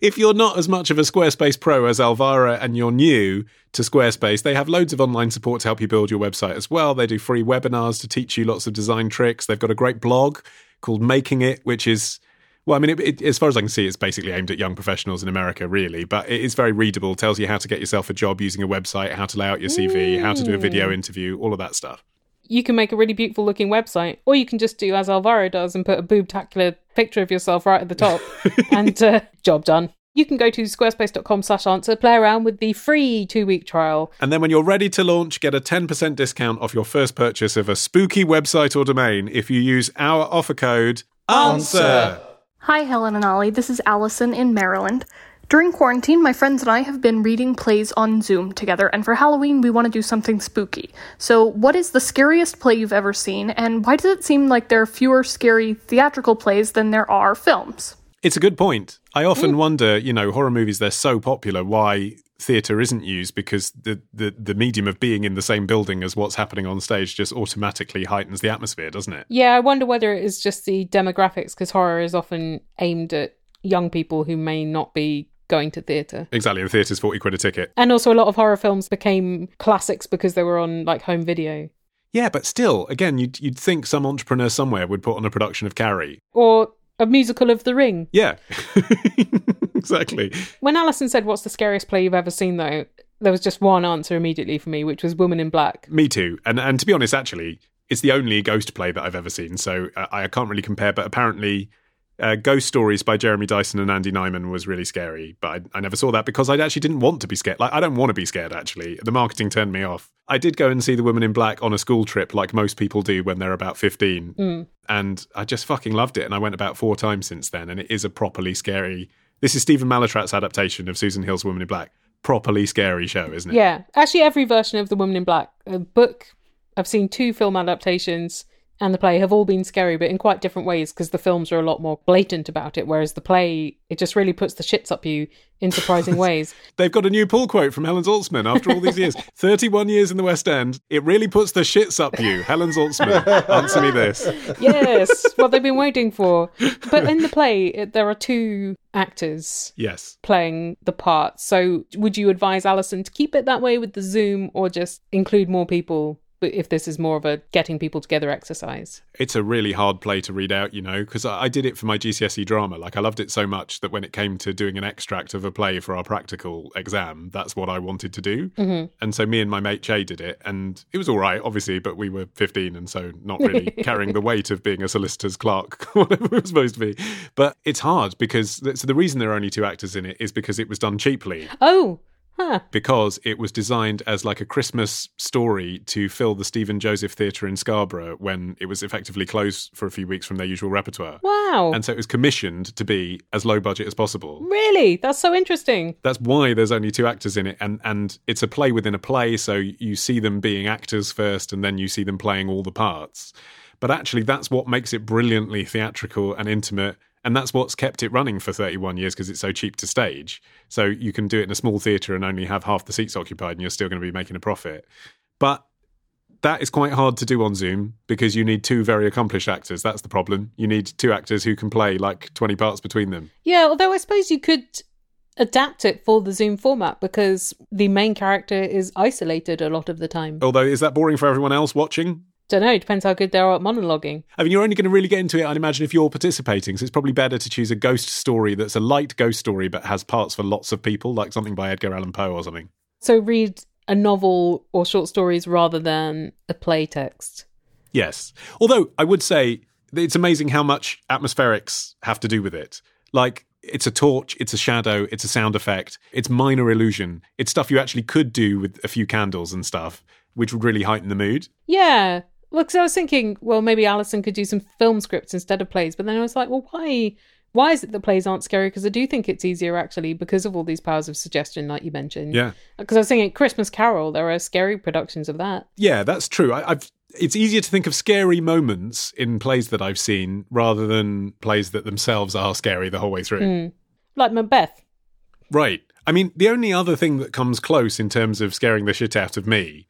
if you're not as much of a Squarespace pro as Elvira and you're new to Squarespace, they have loads of online support to help you build your website as well. They do free webinars to teach you lots of design tricks. They've got a great blog called Making It, which is well, I mean, it, it, as far as I can see, it's basically aimed at young professionals in America, really. But it is very readable. Tells you how to get yourself a job using a website, how to lay out your CV, how to do a video mm. interview, all of that stuff. You can make a really beautiful looking website, or you can just do as Elvira does and put a boobtacular picture of yourself right at the top, and uh, job done. you can go to squarespace.com slash answer, play around with the free two week trial. And then when you're ready to launch, get a 10% discount off your first purchase of a spooky website or domain if you use our offer code ANSWER. Hi, Helen and Ollie. This is Allison in Maryland. During quarantine, my friends and I have been reading plays on Zoom together, and for Halloween, we want to do something spooky. So, what is the scariest play you've ever seen, and why does it seem like there are fewer scary theatrical plays than there are films? It's a good point. I often mm. wonder, you know, horror movies, they're so popular, why theatre isn't used because the, the, the medium of being in the same building as what's happening on stage just automatically heightens the atmosphere, doesn't it? Yeah, I wonder whether it is just the demographics because horror is often aimed at young people who may not be going to theatre. Exactly. The theatre's 40 quid a ticket. And also, a lot of horror films became classics because they were on like home video. Yeah, but still, again, you'd, you'd think some entrepreneur somewhere would put on a production of Carrie. Or a musical of The Ring. Yeah. exactly. When Alison said, What's the scariest play you've ever seen, though, there was just one answer immediately for me, which was Woman in Black. Me too. And and to be honest, actually, it's the only ghost play that I've ever seen, so uh, I can't really compare. But apparently, uh, Ghost Stories by Jeremy Dyson and Andy Nyman was really scary, but I, I never saw that because I actually didn't want to be scared. Like I don't want to be scared. Actually, the marketing turned me off. I did go and see The Woman in Black on a school trip, like most people do when they're about fifteen, and I just fucking loved it. And I went about four times since then, and it is a properly scary. This is Stephen Mallatratt's adaptation of Susan Hill's Woman in Black. Properly scary show, isn't it? Yeah, actually, every version of The Woman in Black, a book, I've seen two film adaptations, and the play have all been scary, but in quite different ways because the films are a lot more blatant about it, whereas the play, it just really puts the shits up you in surprising ways. They've got a new pull quote from Helen Zaltzman after all these years. 31 years in the West End. It really puts the shits up you. Helen Zaltzman, answer me this. yes, what they've been waiting for. But in the play, it, there are two actors Yes. playing the part So would you advise Alison to keep it that way with the Zoom or just include more people if this is more of a getting people together exercise? It's a really hard play to read out, you know, because I, did it for my GCSE drama. Like, I loved it so much that when it came to doing an extract of a play for our practical exam, that's what I wanted to do. Mm-hmm. And so me and my mate Che did it, and it was all right, obviously, but we were 15 and so not really carrying the weight of being a solicitor's clerk, whatever it was supposed to be. But it's hard because so the reason there are only two actors in it is because it was done cheaply. Oh, huh. because it was designed as like a Christmas story to fill the Stephen Joseph Theatre in Scarborough when it was effectively closed for a few weeks from their usual repertoire. Wow. And so it was commissioned to be as low budget as possible. really? That's so interesting. That's why there's only two actors in it, and and it's a play within a play, so you see them being actors first, and then you see them playing all the parts. But actually, that's what makes it brilliantly theatrical and intimate, and that's what's kept it running for 31 years because it's so cheap to stage. So you can do it in a small theatre and only have half the seats occupied, and you're still going to be making a profit. But that is quite hard to do on Zoom because you need two very accomplished actors. That's the problem. You need two actors who can play like 20 parts between them. Yeah, although I suppose you could adapt it for the Zoom format because the main character is isolated a lot of the time. Although, is that boring for everyone else watching? Don't know, it depends how good they are at monologuing. I mean, you're only going to really get into it, I'd imagine, if you're participating. So it's probably better to choose a ghost story that's a light ghost story but has parts for lots of people, like something by Edgar Allan Poe or something. So read a novel or short stories rather than a play text. Yes. Although I would say it's amazing how much atmospherics have to do with it. Like, it's a torch, it's a shadow, it's a sound effect, it's minor illusion. It's stuff you actually could do with a few candles and stuff, which would really heighten the mood. Yeah. Well, because I was thinking, well, maybe Alison could do some film scripts instead of plays. But then I was like, well, why? Why is it that plays aren't scary? Because I do think it's easier actually because of all these powers of suggestion, like you mentioned. Yeah. Because I was thinking, Christmas Carol, there are scary productions of that. Yeah, that's true. I, I've. It's easier to think of scary moments in plays that I've seen rather than plays that themselves are scary the whole way through. Hmm. Like Macbeth. Right. I mean, the only other thing that comes close in terms of scaring the shit out of me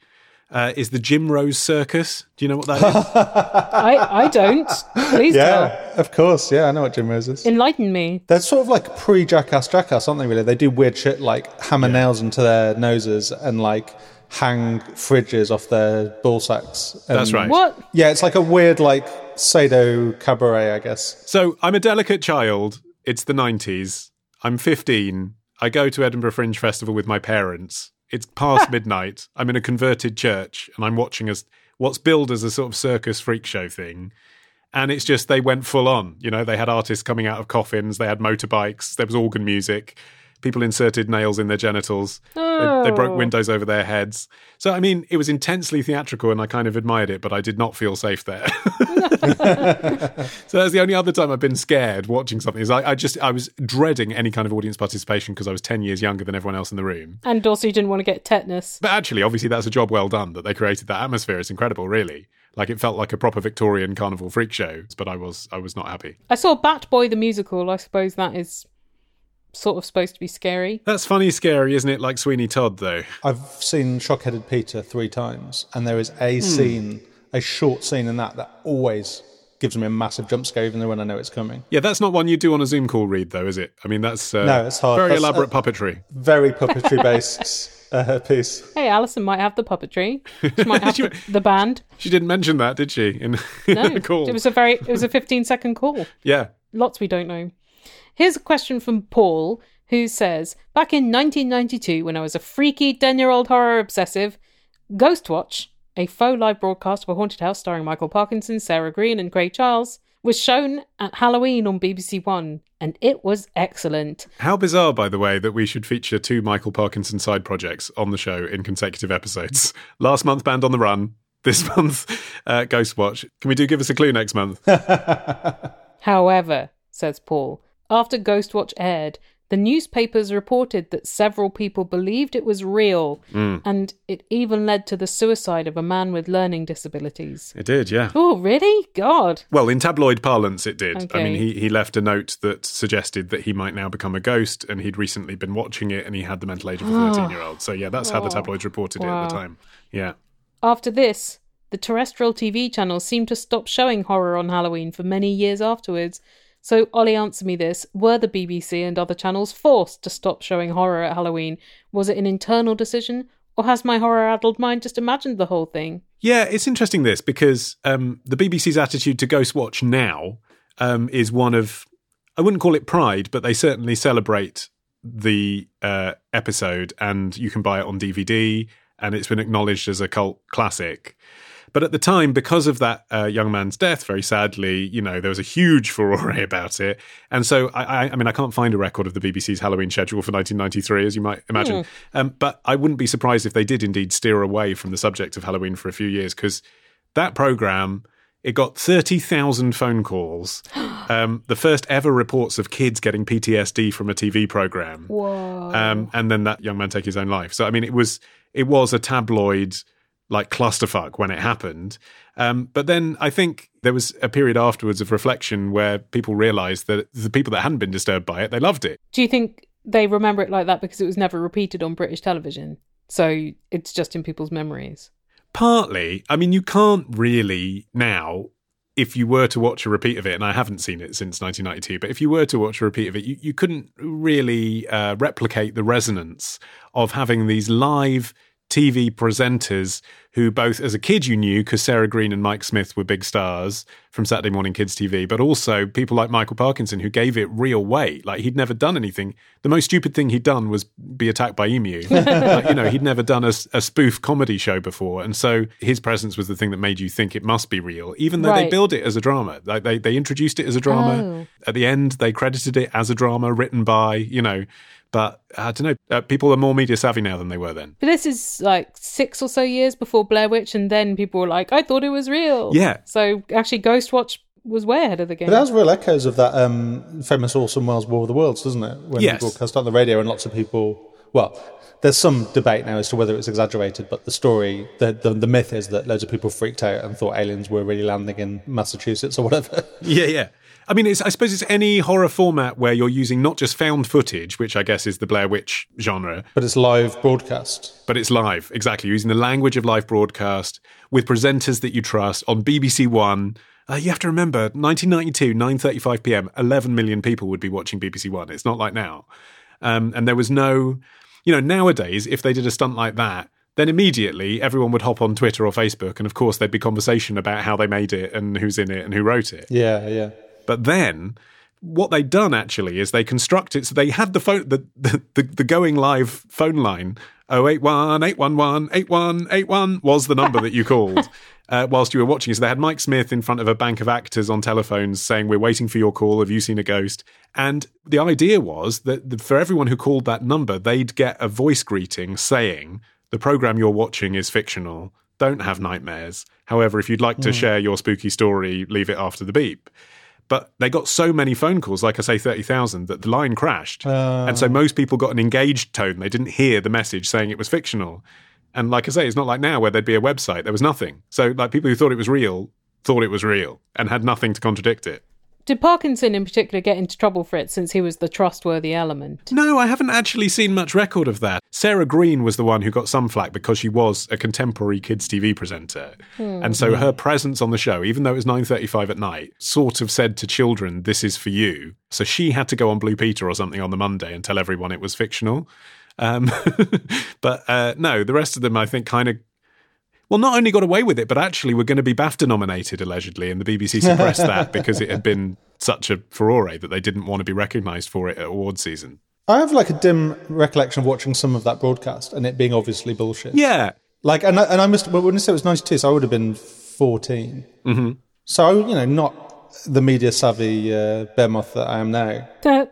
uh, is the Jim Rose Circus. Do you know what that is? I, I don't. Please Yeah, of course. Yeah, I know what Jim Rose is. Enlighten me. They're sort of like pre Jackass Jackass, aren't they, really? They do weird shit like hammer nails into their noses and like hang fridges off their ball sacks. And- That's right. What? Yeah, it's like a weird, like, pseudo cabaret, I guess. So I'm a delicate child. It's the 90s. I'm 15. I go to Edinburgh Fringe Festival with my parents. It's past midnight. I'm in a converted church and I'm watching as what's billed as a sort of circus freak show thing. And it's just they went full on. You know, they had artists coming out of coffins, they had motorbikes, there was organ music, people inserted nails in their genitals, they, they broke Oh. windows over their heads. So, I mean, it was intensely theatrical and I kind of admired it, but I did not feel safe there. so that's the only other time I've been scared watching something. Is I, I just I was dreading any kind of audience participation because I was ten years younger than everyone else in the room. And also, you didn't want to get tetanus. But actually, obviously, that's a job well done that they created that atmosphere. It's incredible, really. Like it felt like a proper Victorian carnival freak show. But I was I was not happy. I saw Bat Boy the musical. I suppose that is sort of supposed to be scary. That's funny, scary, isn't it? Like Sweeney Todd, though. I've seen Shockheaded Peter three times, and there is a scene, a short scene in that that always gives me a massive jump scare, even though when I know it's coming. Yeah, that's not one you do on a Zoom call read, though, is it? I mean, that's uh, No, it's hard. Very That's, elaborate puppetry. Very puppetry based uh, piece. Hey, Alison might have the puppetry. She might have the, the band. She didn't mention that, did she? In, in No, the call. it was a very it was a 15 second call. yeah. Lots we don't know. Here's a question from Paul, who says, "Back in 1992, when I was a freaky 10 year old horror obsessive, Ghostwatch, a faux live broadcast of a haunted house starring Michael Parkinson, Sarah Greene, and Craig Charles, was shown at Halloween on BBC One, and it was excellent. How bizarre, by the way, that we should feature two Michael Parkinson side projects on the show in consecutive episodes. Last month, Band on the Run. This month, uh, Ghostwatch. Can we do give us a clue next month? However, says Paul, after Ghostwatch aired, the newspapers reported that several people believed it was real, mm. and it even led to the suicide of a man with learning disabilities. It did, yeah. Oh, really? God. Well, in tabloid parlance, it did. I mean, he, he left a note that suggested that he might now become a ghost, and he'd recently been watching it, and he had the mental age of a ah. 13 year old. So, yeah, that's how the oh. tabloids reported it at the time. Yeah. After this, the terrestrial TV channels seemed to stop showing horror on Halloween for many years afterwards. So, Ollie, answer me this. Were the BBC and other channels forced to stop showing horror at Halloween? Was it an internal decision, or has my horror addled mind just imagined the whole thing? Yeah, it's interesting this because um, the BBC's attitude to Ghostwatch now um, is one of, I wouldn't call it pride, but they certainly celebrate the uh, episode and you can buy it on DVD and it's been acknowledged as a cult classic. But at the time, because of that uh, young man's death, very sadly, you know, there was a huge furore about it. And so, I, I, I mean, I can't find a record of the BBC's Halloween schedule for 1993, as you might imagine. Um, but I wouldn't be surprised if they did indeed steer away from the subject of Halloween for a few years, because that program, it got 30,000 phone calls. Um, the first ever reports of kids getting PTSD from a TV program. Whoa. Um, and then that young man take his own life. So, I mean, it was, it was a tabloid like clusterfuck when it happened. Um, but then I think there was a period afterwards of reflection where people realised that the people that hadn't been disturbed by it, they loved it. Do you think they remember it like that because it was never repeated on British television? So it's just in people's memories. Partly, I mean, you can't really now, if you were to watch a repeat of it, and I haven't seen it since 1992, but if you were to watch a repeat of it, you, you couldn't really uh, replicate the resonance of having these live TV presenters who both as a kid you knew because Sarah Greene and Mike Smith were big stars from Saturday Morning Kids TV, but also people like Michael Parkinson who gave it real weight. Like he'd never done anything. The most stupid thing he'd done was be attacked by emu. like, you know, he'd never done a, a spoof comedy show before, and so his presence was the thing that made you think it must be real, even though they Right. billed it as a drama. Like they they introduced it as a drama. Oh. At the end, they credited it as a drama written by you know. But I don't know. Uh, people are more media savvy now than they were then. But this is like six or so years before Blair Witch, and then people were like, I thought it was real. Yeah. So actually, Ghostwatch was way ahead of the game. But that has real echoes of that um, famous Orson Welles War of the Worlds, doesn't it? When Yes. it broadcast on the radio, and lots of people. Well, there's some debate now as to whether it's exaggerated, but the story, the, the the myth is that loads of people freaked out and thought aliens were really landing in Massachusetts or whatever. Yeah, yeah. I mean, it's, I suppose it's any horror format where you're using not just found footage, which I guess is the Blair Witch genre, but it's live broadcast. but it's live. Exactly. You're using the language of live broadcast with presenters that you trust on BBC One. Uh, you have to remember, 1992, 9.35 p.m., 11 million people would be watching BBC One. It's not like now. Um, and there was no, you know, nowadays, if they did a stunt like that, then immediately everyone would hop on Twitter or Facebook, and of course there'd be conversation about how they made it and who's in it and who wrote it. Yeah, yeah. But then what they'd done actually is they constructed so they had the phone the the, the, going live phone line 081 811 8181 was the number that you called uh, whilst you were watching. So they had Mike Smith in front of a bank of actors on telephones saying, We're waiting for your call. Have you seen a ghost? And the idea was that the, for everyone who called that number, they'd get a voice greeting saying, The program you're watching is fictional. Don't have nightmares. However, if you'd like to share your spooky story, leave it after the beep. But they got so many phone calls, like I say, 30,000, that the line crashed. and so uh. most people got an engaged tone. They didn't hear the message saying it was fictional. And like I say, it's not like now where there'd be a website. There was nothing. So, like, people who thought it was real thought it was real and had nothing to contradict it. Did Parkinson in particular get into trouble for it since he was the trustworthy element? No, I haven't actually seen much record of that. Sarah Greene was the one who got some flack because she was a contemporary kids TV presenter. And so her presence on the show, even though it was 9:35 at night, sort of said to children, "This is for you." So she had to go on Blue Peter or something on the Monday and tell everyone it was fictional. Um, but uh, no, the rest of them I think kind of well, not only got away with it, but actually were going to be BAFTA nominated allegedly, and the BBC suppressed that because it had been such a furore that they didn't want to be recognised for it at award season. I have like a dim recollection of watching some of that broadcast and it being obviously bullshit. Yeah, Like, and I, and I must, well, when I say it was 92, so I would have been 14. Mm-hmm. So, you know, not the media savvy uh, behemoth that I am now.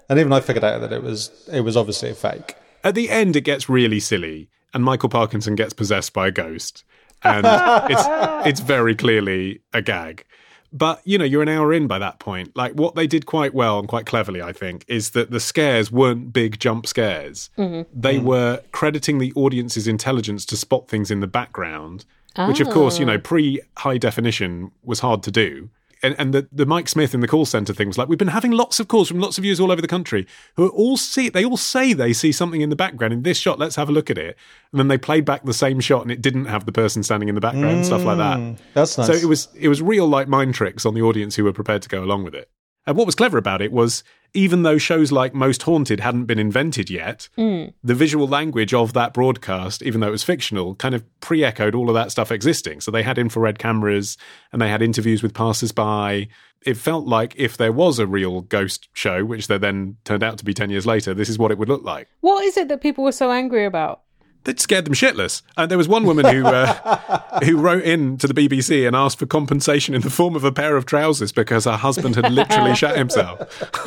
And even I figured out that it was, it was obviously a fake. At the end, it gets really silly, and Michael Parkinson gets possessed by a ghost, and it's it's very clearly a gag. But you know, you're an hour in by that point. Like what they did quite well and quite cleverly, I think, is that the scares weren't big jump scares. Mm-hmm. They mm. were crediting the audience's intelligence to spot things in the background, which, of course, you ah. know, pre high definition was hard to do. And, and the, the Mike Smith in the call center thing was like, we've been having lots of calls from lots of viewers all over the country who all see, they all say they see something in the background in this shot. Let's have a look at it. And then they played back the same shot and it didn't have the person standing in the background, stuff like that. Mm, that's nice. So it was it was real like mind tricks on the audience who were prepared to go along with it. And what was clever about it was even though shows like Most Haunted hadn't been invented yet, hmm. the visual language of that broadcast, even though it was fictional, kind of pre-echoed all of that stuff existing. So they had infrared cameras and they had interviews with passers-by. It felt like if there was a real ghost show, which there then turned out to be 10 years later, this is what it would look like. What is it that people were so angry about? That scared them shitless. And there was one woman who uh, who wrote in to the BBC and asked for compensation in the form of a pair of trousers because her husband had literally shot himself.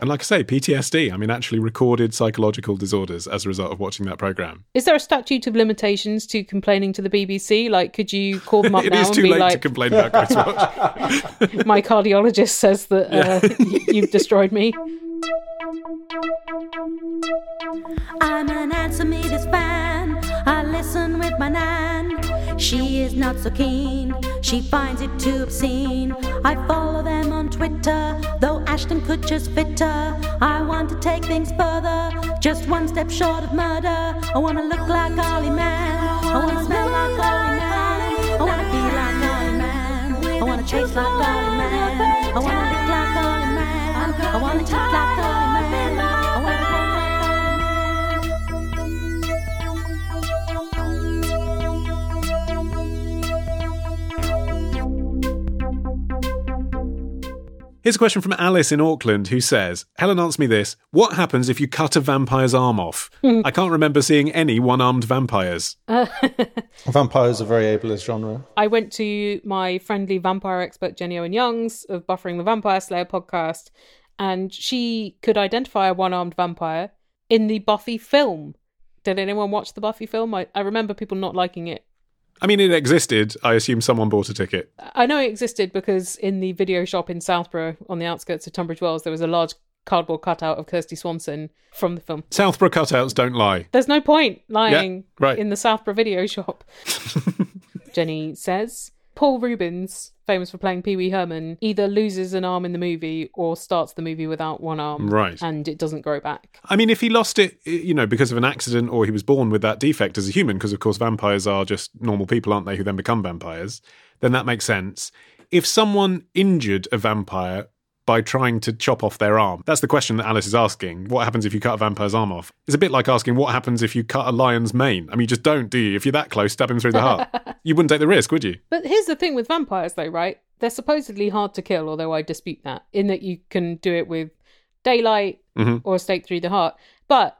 and like I say, PTSD. I mean, actually recorded psychological disorders as a result of watching that program. Is there a statute of limitations to complaining to the BBC? Like, could you call them up It now is and too be late to complain about Ghostwatch. my cardiologist says that uh, y- you've destroyed me? I'm an answer me this fan. I listen with my nan. She is not so keen. She finds it too obscene. I follow them on Twitter, though Ashton could just fit her. I want to take things further, just one step short of murder. I wanna look like Ollie Man. I wanna smell like Ollie Man. I wanna be like Ollie Man. I wanna taste like Ollie Man. I wanna I wanna talk like Ollie Man. I wanna Here's a question from Alice in Auckland who says, Helen, answer me this. What happens if you cut a vampire's arm off? Hmm. I can't remember seeing any one armed vampires. Vampires are very ableist genre. I went to my friendly vampire expert Jenny Owen Youngs of Buffering the Vampire Slayer podcast, and she could identify a one-armed vampire in the Buffy film. Did anyone watch the Buffy film? I, I remember people not liking it. I mean, it existed. I assume someone bought a ticket. I know it existed because in the video shop in Southborough, on the outskirts of Tunbridge Wells, there was a large cardboard cutout of Kristy Swanson from the film. Southborough cutouts don't lie. There's no point lying yeah, right. in the Southborough video shop. Jenny says Paul Reubens, famous for playing Pee Wee Herman, either loses an arm in the movie or starts the movie without one arm. Right. And it doesn't grow back. I mean, if he lost it, you know, because of an accident or he was born with that defect as a human, because of course vampires are just normal people, aren't they, who then become vampires, then that makes sense. If someone injured a vampire by trying to chop off their arm, that's the question that Alice is asking. What happens if you cut a vampire's arm off? It's a bit like asking what happens if you cut a lion's mane. I mean, you just don't, do you? If you're that close, stab him through the heart. you wouldn't take the risk, would you? But here's the thing with vampires, though, right? They're supposedly hard to kill, although I dispute that, in that you can do it with daylight Mhm. or a stake through the heart. But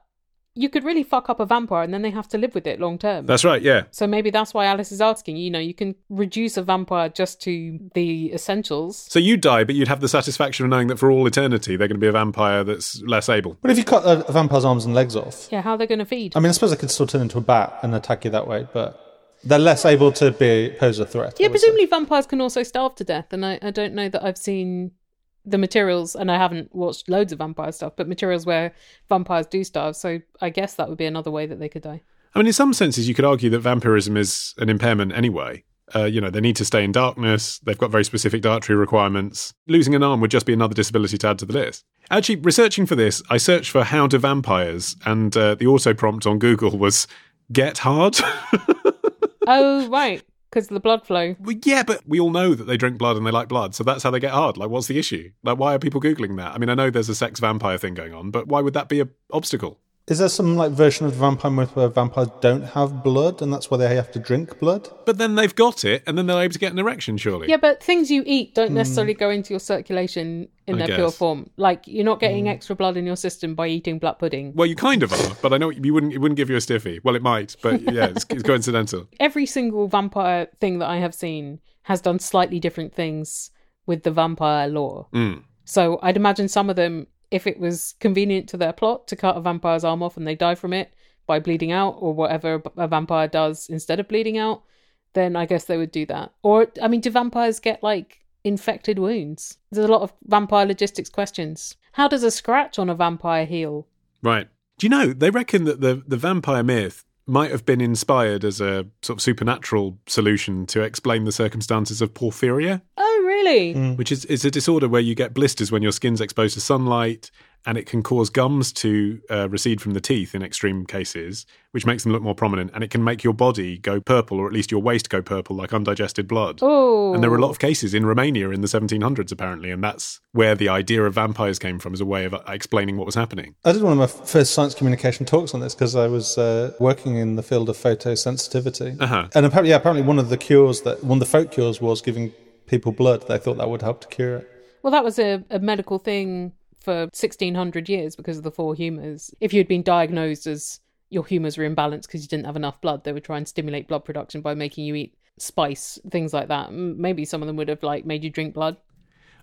you could really fuck up a vampire and then they have to live with it long term. That's right, yeah. So maybe that's why Alice is asking. You know, you can reduce a vampire just to the essentials. So you die, but you'd have the satisfaction of knowing that for all eternity they're going to be a vampire that's less able. But if you cut a, a vampire's arms and legs off, Yeah, how are they going to feed? I mean, I suppose they could still turn into a bat and attack you that way, but they're less able to be pose a threat. Yeah, would say. presumably vampires can also starve to death, and I, I don't know that I've seen the materials, and I haven't watched loads of vampire stuff, but materials where vampires do starve. So I guess that would be another way that they could die. I mean, in some senses, you could argue that vampirism is an impairment anyway. Uh, you know, they need to stay in darkness. They've got very specific dietary requirements. Losing an arm would just be another disability to add to the list. Actually, researching for this, I searched for how do vampires, and uh, the auto prompt on Google was get hard. oh, right. Because of the blood flow. Well, yeah, but we all know that they drink blood and they like blood, so that's how they get hard. Like, what's the issue? Like, why are people googling that? I mean, I know there's a sex vampire thing going on, but why would that be a obstacle? Is there some like version of the vampire myth where vampires don't have blood and that's why they have to drink blood? But then they've got it, and then they're able to get an erection, surely. Yeah, but things you eat don't necessarily go into your circulation in I their pure guess. form. Like, you're not getting extra blood in your system by eating blood pudding. Well, you kind of are, but I know you wouldn't. It wouldn't give you a stiffy. Well, it might, but yeah, it's, it's coincidental. every single vampire thing that I have seen has done slightly different things with the vampire lore. Mm. So I'd imagine some of them, if it was convenient to their plot to cut a vampire's arm off and they die from it by bleeding out or whatever a vampire does instead of bleeding out, then I guess they would do that. Or, I mean, do vampires get like infected wounds? There's a lot of vampire logistics questions. How does a scratch on a vampire heal? Right. Do you know they reckon that the the vampire myth might have been inspired as a sort of supernatural solution to explain the circumstances of porphyria, Oh, really? which is is a disorder where you get blisters when your skin's exposed to sunlight, and it can cause gums to uh, recede from the teeth in extreme cases, which makes them look more prominent, and it can make your body go purple, or at least your waist go purple, like undigested blood. Oh. And there were a lot of cases in Romania in the 1700s, apparently, and that's where the idea of vampires came from as a way of uh, explaining what was happening. I did one of my first science communication talks on this because I was uh, working in the field of photosensitivity. Uh-huh. And apparently, yeah, apparently one of the cures that one of the folk cures was giving people blood. They thought that would help to cure it. Well, that was a, a medical thing for 1600 years because of the four humours. If you'd been diagnosed as your humours were imbalanced because you didn't have enough blood, they would try and stimulate blood production by making you eat spice, things like that. Maybe some of them would have like made you drink blood.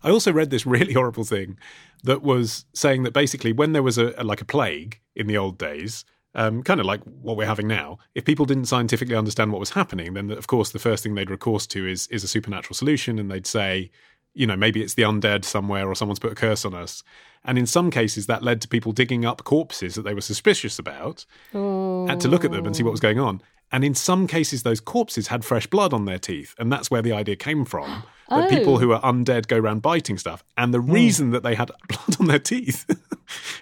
I also read this really horrible thing that was saying that basically when there was a, a- like a plague in the old days, um, kind of like what we're having now, if people didn't scientifically understand what was happening, then of course the first thing they'd recourse to is is a supernatural solution, and they'd say, you know, maybe it's the undead somewhere or someone's put a curse on us. And in some cases, that led to people digging up corpses that they were suspicious about and to look at them and see what was going on. And in some cases, those corpses had fresh blood on their teeth. And that's where the idea came from that people Oh. who are undead go around biting stuff. And the reason that they had blood on their teeth,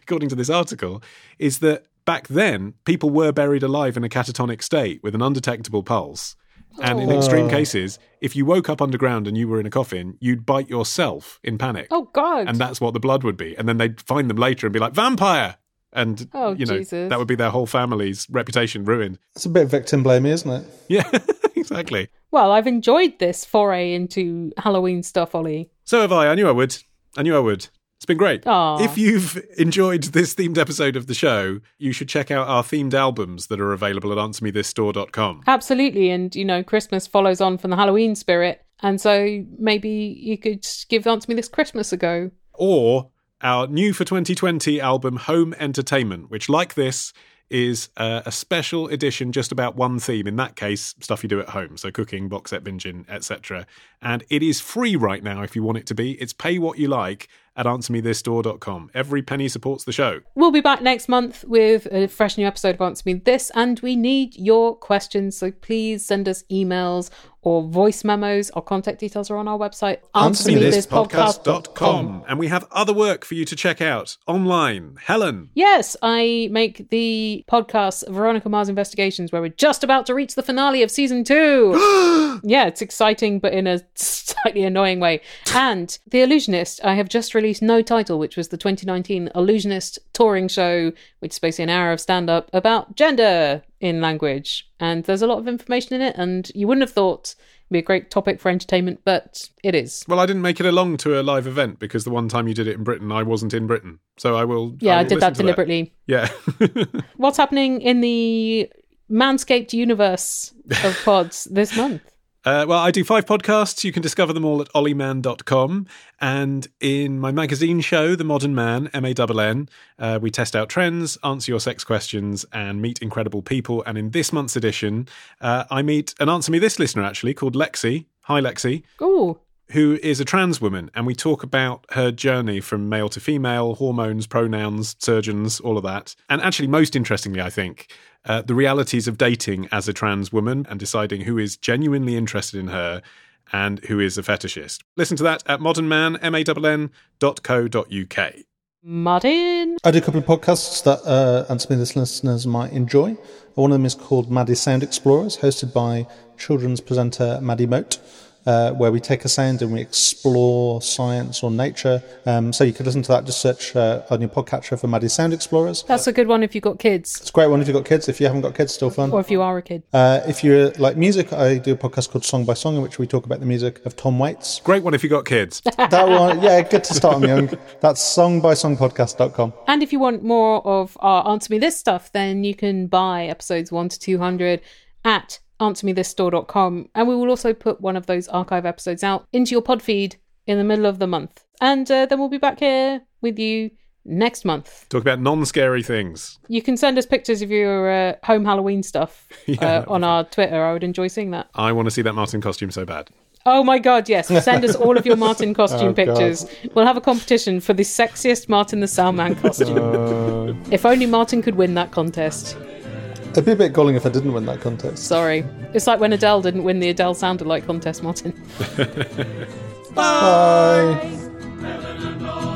according to this article, is that back then, people were buried alive in a catatonic state with an undetectable pulse. And in extreme cases, if you woke up underground and you were in a coffin, you'd bite yourself in panic. Oh, God. And that's what the blood would be. And then they'd find them later and be like, vampire! And, Oh, you know, Jesus. that would be their whole family's reputation ruined. It's a bit victim blaming, isn't it? Yeah, exactly. Well, I've enjoyed this foray into Halloween stuff, Ollie. So have I. I knew I would. I knew I would. It's been great. Aw. If you've enjoyed this themed episode of the show, you should check out our themed albums that are available at answermethisstore.com. Absolutely. And, you know, Christmas follows on from the Halloween spirit. And so maybe you could give Answer Me This Christmas a go. Or our new for 2020 album, Home Entertainment, which, like this, is uh, a special edition just about one theme. In that case, stuff you do at home, so cooking, box set binging, etc. And it is free right now if you want it to be. It's pay what you like at answermethisstore.com. Every penny supports the show. We'll be back next month with a fresh new episode of Answer Me This, and we need your questions. So please send us emails or voice memos. Our contact details are on our website, answermethispodcast.com. And we have other work for you to check out online. Helen. Yes, I make the podcast Veronica Mars Investigations, where we're just about to reach the finale of season two. yeah, it's exciting, but in a slightly annoying way. And The Allusionist, I have just released No Title, which was the 2019 Allusionist touring show, which is basically an hour of stand up about gender in language. And there's a lot of information in it, and you wouldn't have thought it'd be a great topic for entertainment, but it is. Well, I didn't make it along to a live event because the one time you did it in Britain, I wasn't in Britain. So I will. Yeah, I, will did that deliberately. Yeah. What's happening in the Manscaped universe of pods this month? Uh, well, I do five podcasts. You can discover them all at olliemann.com. And in my magazine show, The Modern Man, M A N N, uh, we test out trends, answer your sex questions, and meet incredible people. And in this month's edition, uh, I meet an Answer Me This listener, actually, called Lexi. Hi, Lexi. Ooh. Who is a trans woman, and we talk about her journey from male to female, hormones, pronouns, surgeons, all of that. And actually, most interestingly, I think, uh, the realities of dating as a trans woman and deciding who is genuinely interested in her and who is a fetishist. Listen to that at modernman, M-A-N-N, dot co dot UK. Martin. I do a couple of podcasts that uh, Answer Me This listeners might enjoy. One of them is called Maddie Sound Explorers, hosted by children's presenter Maddie Moat. Uh, where we take a sound and we explore science or nature. Um, so you could listen to that. Just search uh, on your podcatcher for Maddie's Sound Explorers. That's a good one if you've got kids, It's a great one if you've got kids. If you haven't got kids, still fun. or if you are a kid. Uh, if you like music, I do a podcast called Song by Song, in which we talk about the music of Tom Waits. Great one if you've got kids. That one, yeah, good to start them young. That's songbysongpodcast.com. And if you want more of our Answer Me This stuff, then you can buy episodes 1 to 200 at answermethisstore.com. And we will also put one of those archive episodes out into your pod feed in the middle of the month. And uh, then we'll be back here with you next month. Talk about non-scary things. You can send us pictures of your uh, home Halloween stuff Yeah, uh, on our Twitter. I would enjoy seeing that. I want to see that Martin costume so bad. Oh my god, yes. Send us all of your Martin costume Oh, God. pictures. We'll have a competition for the sexiest Martin the Soundman costume. if only Martin could win that contest. It'd be a bit galling if I didn't win that contest. Sorry. It's like when Adele didn't win the Adele sounded like contest, Martin. Bye. Bye.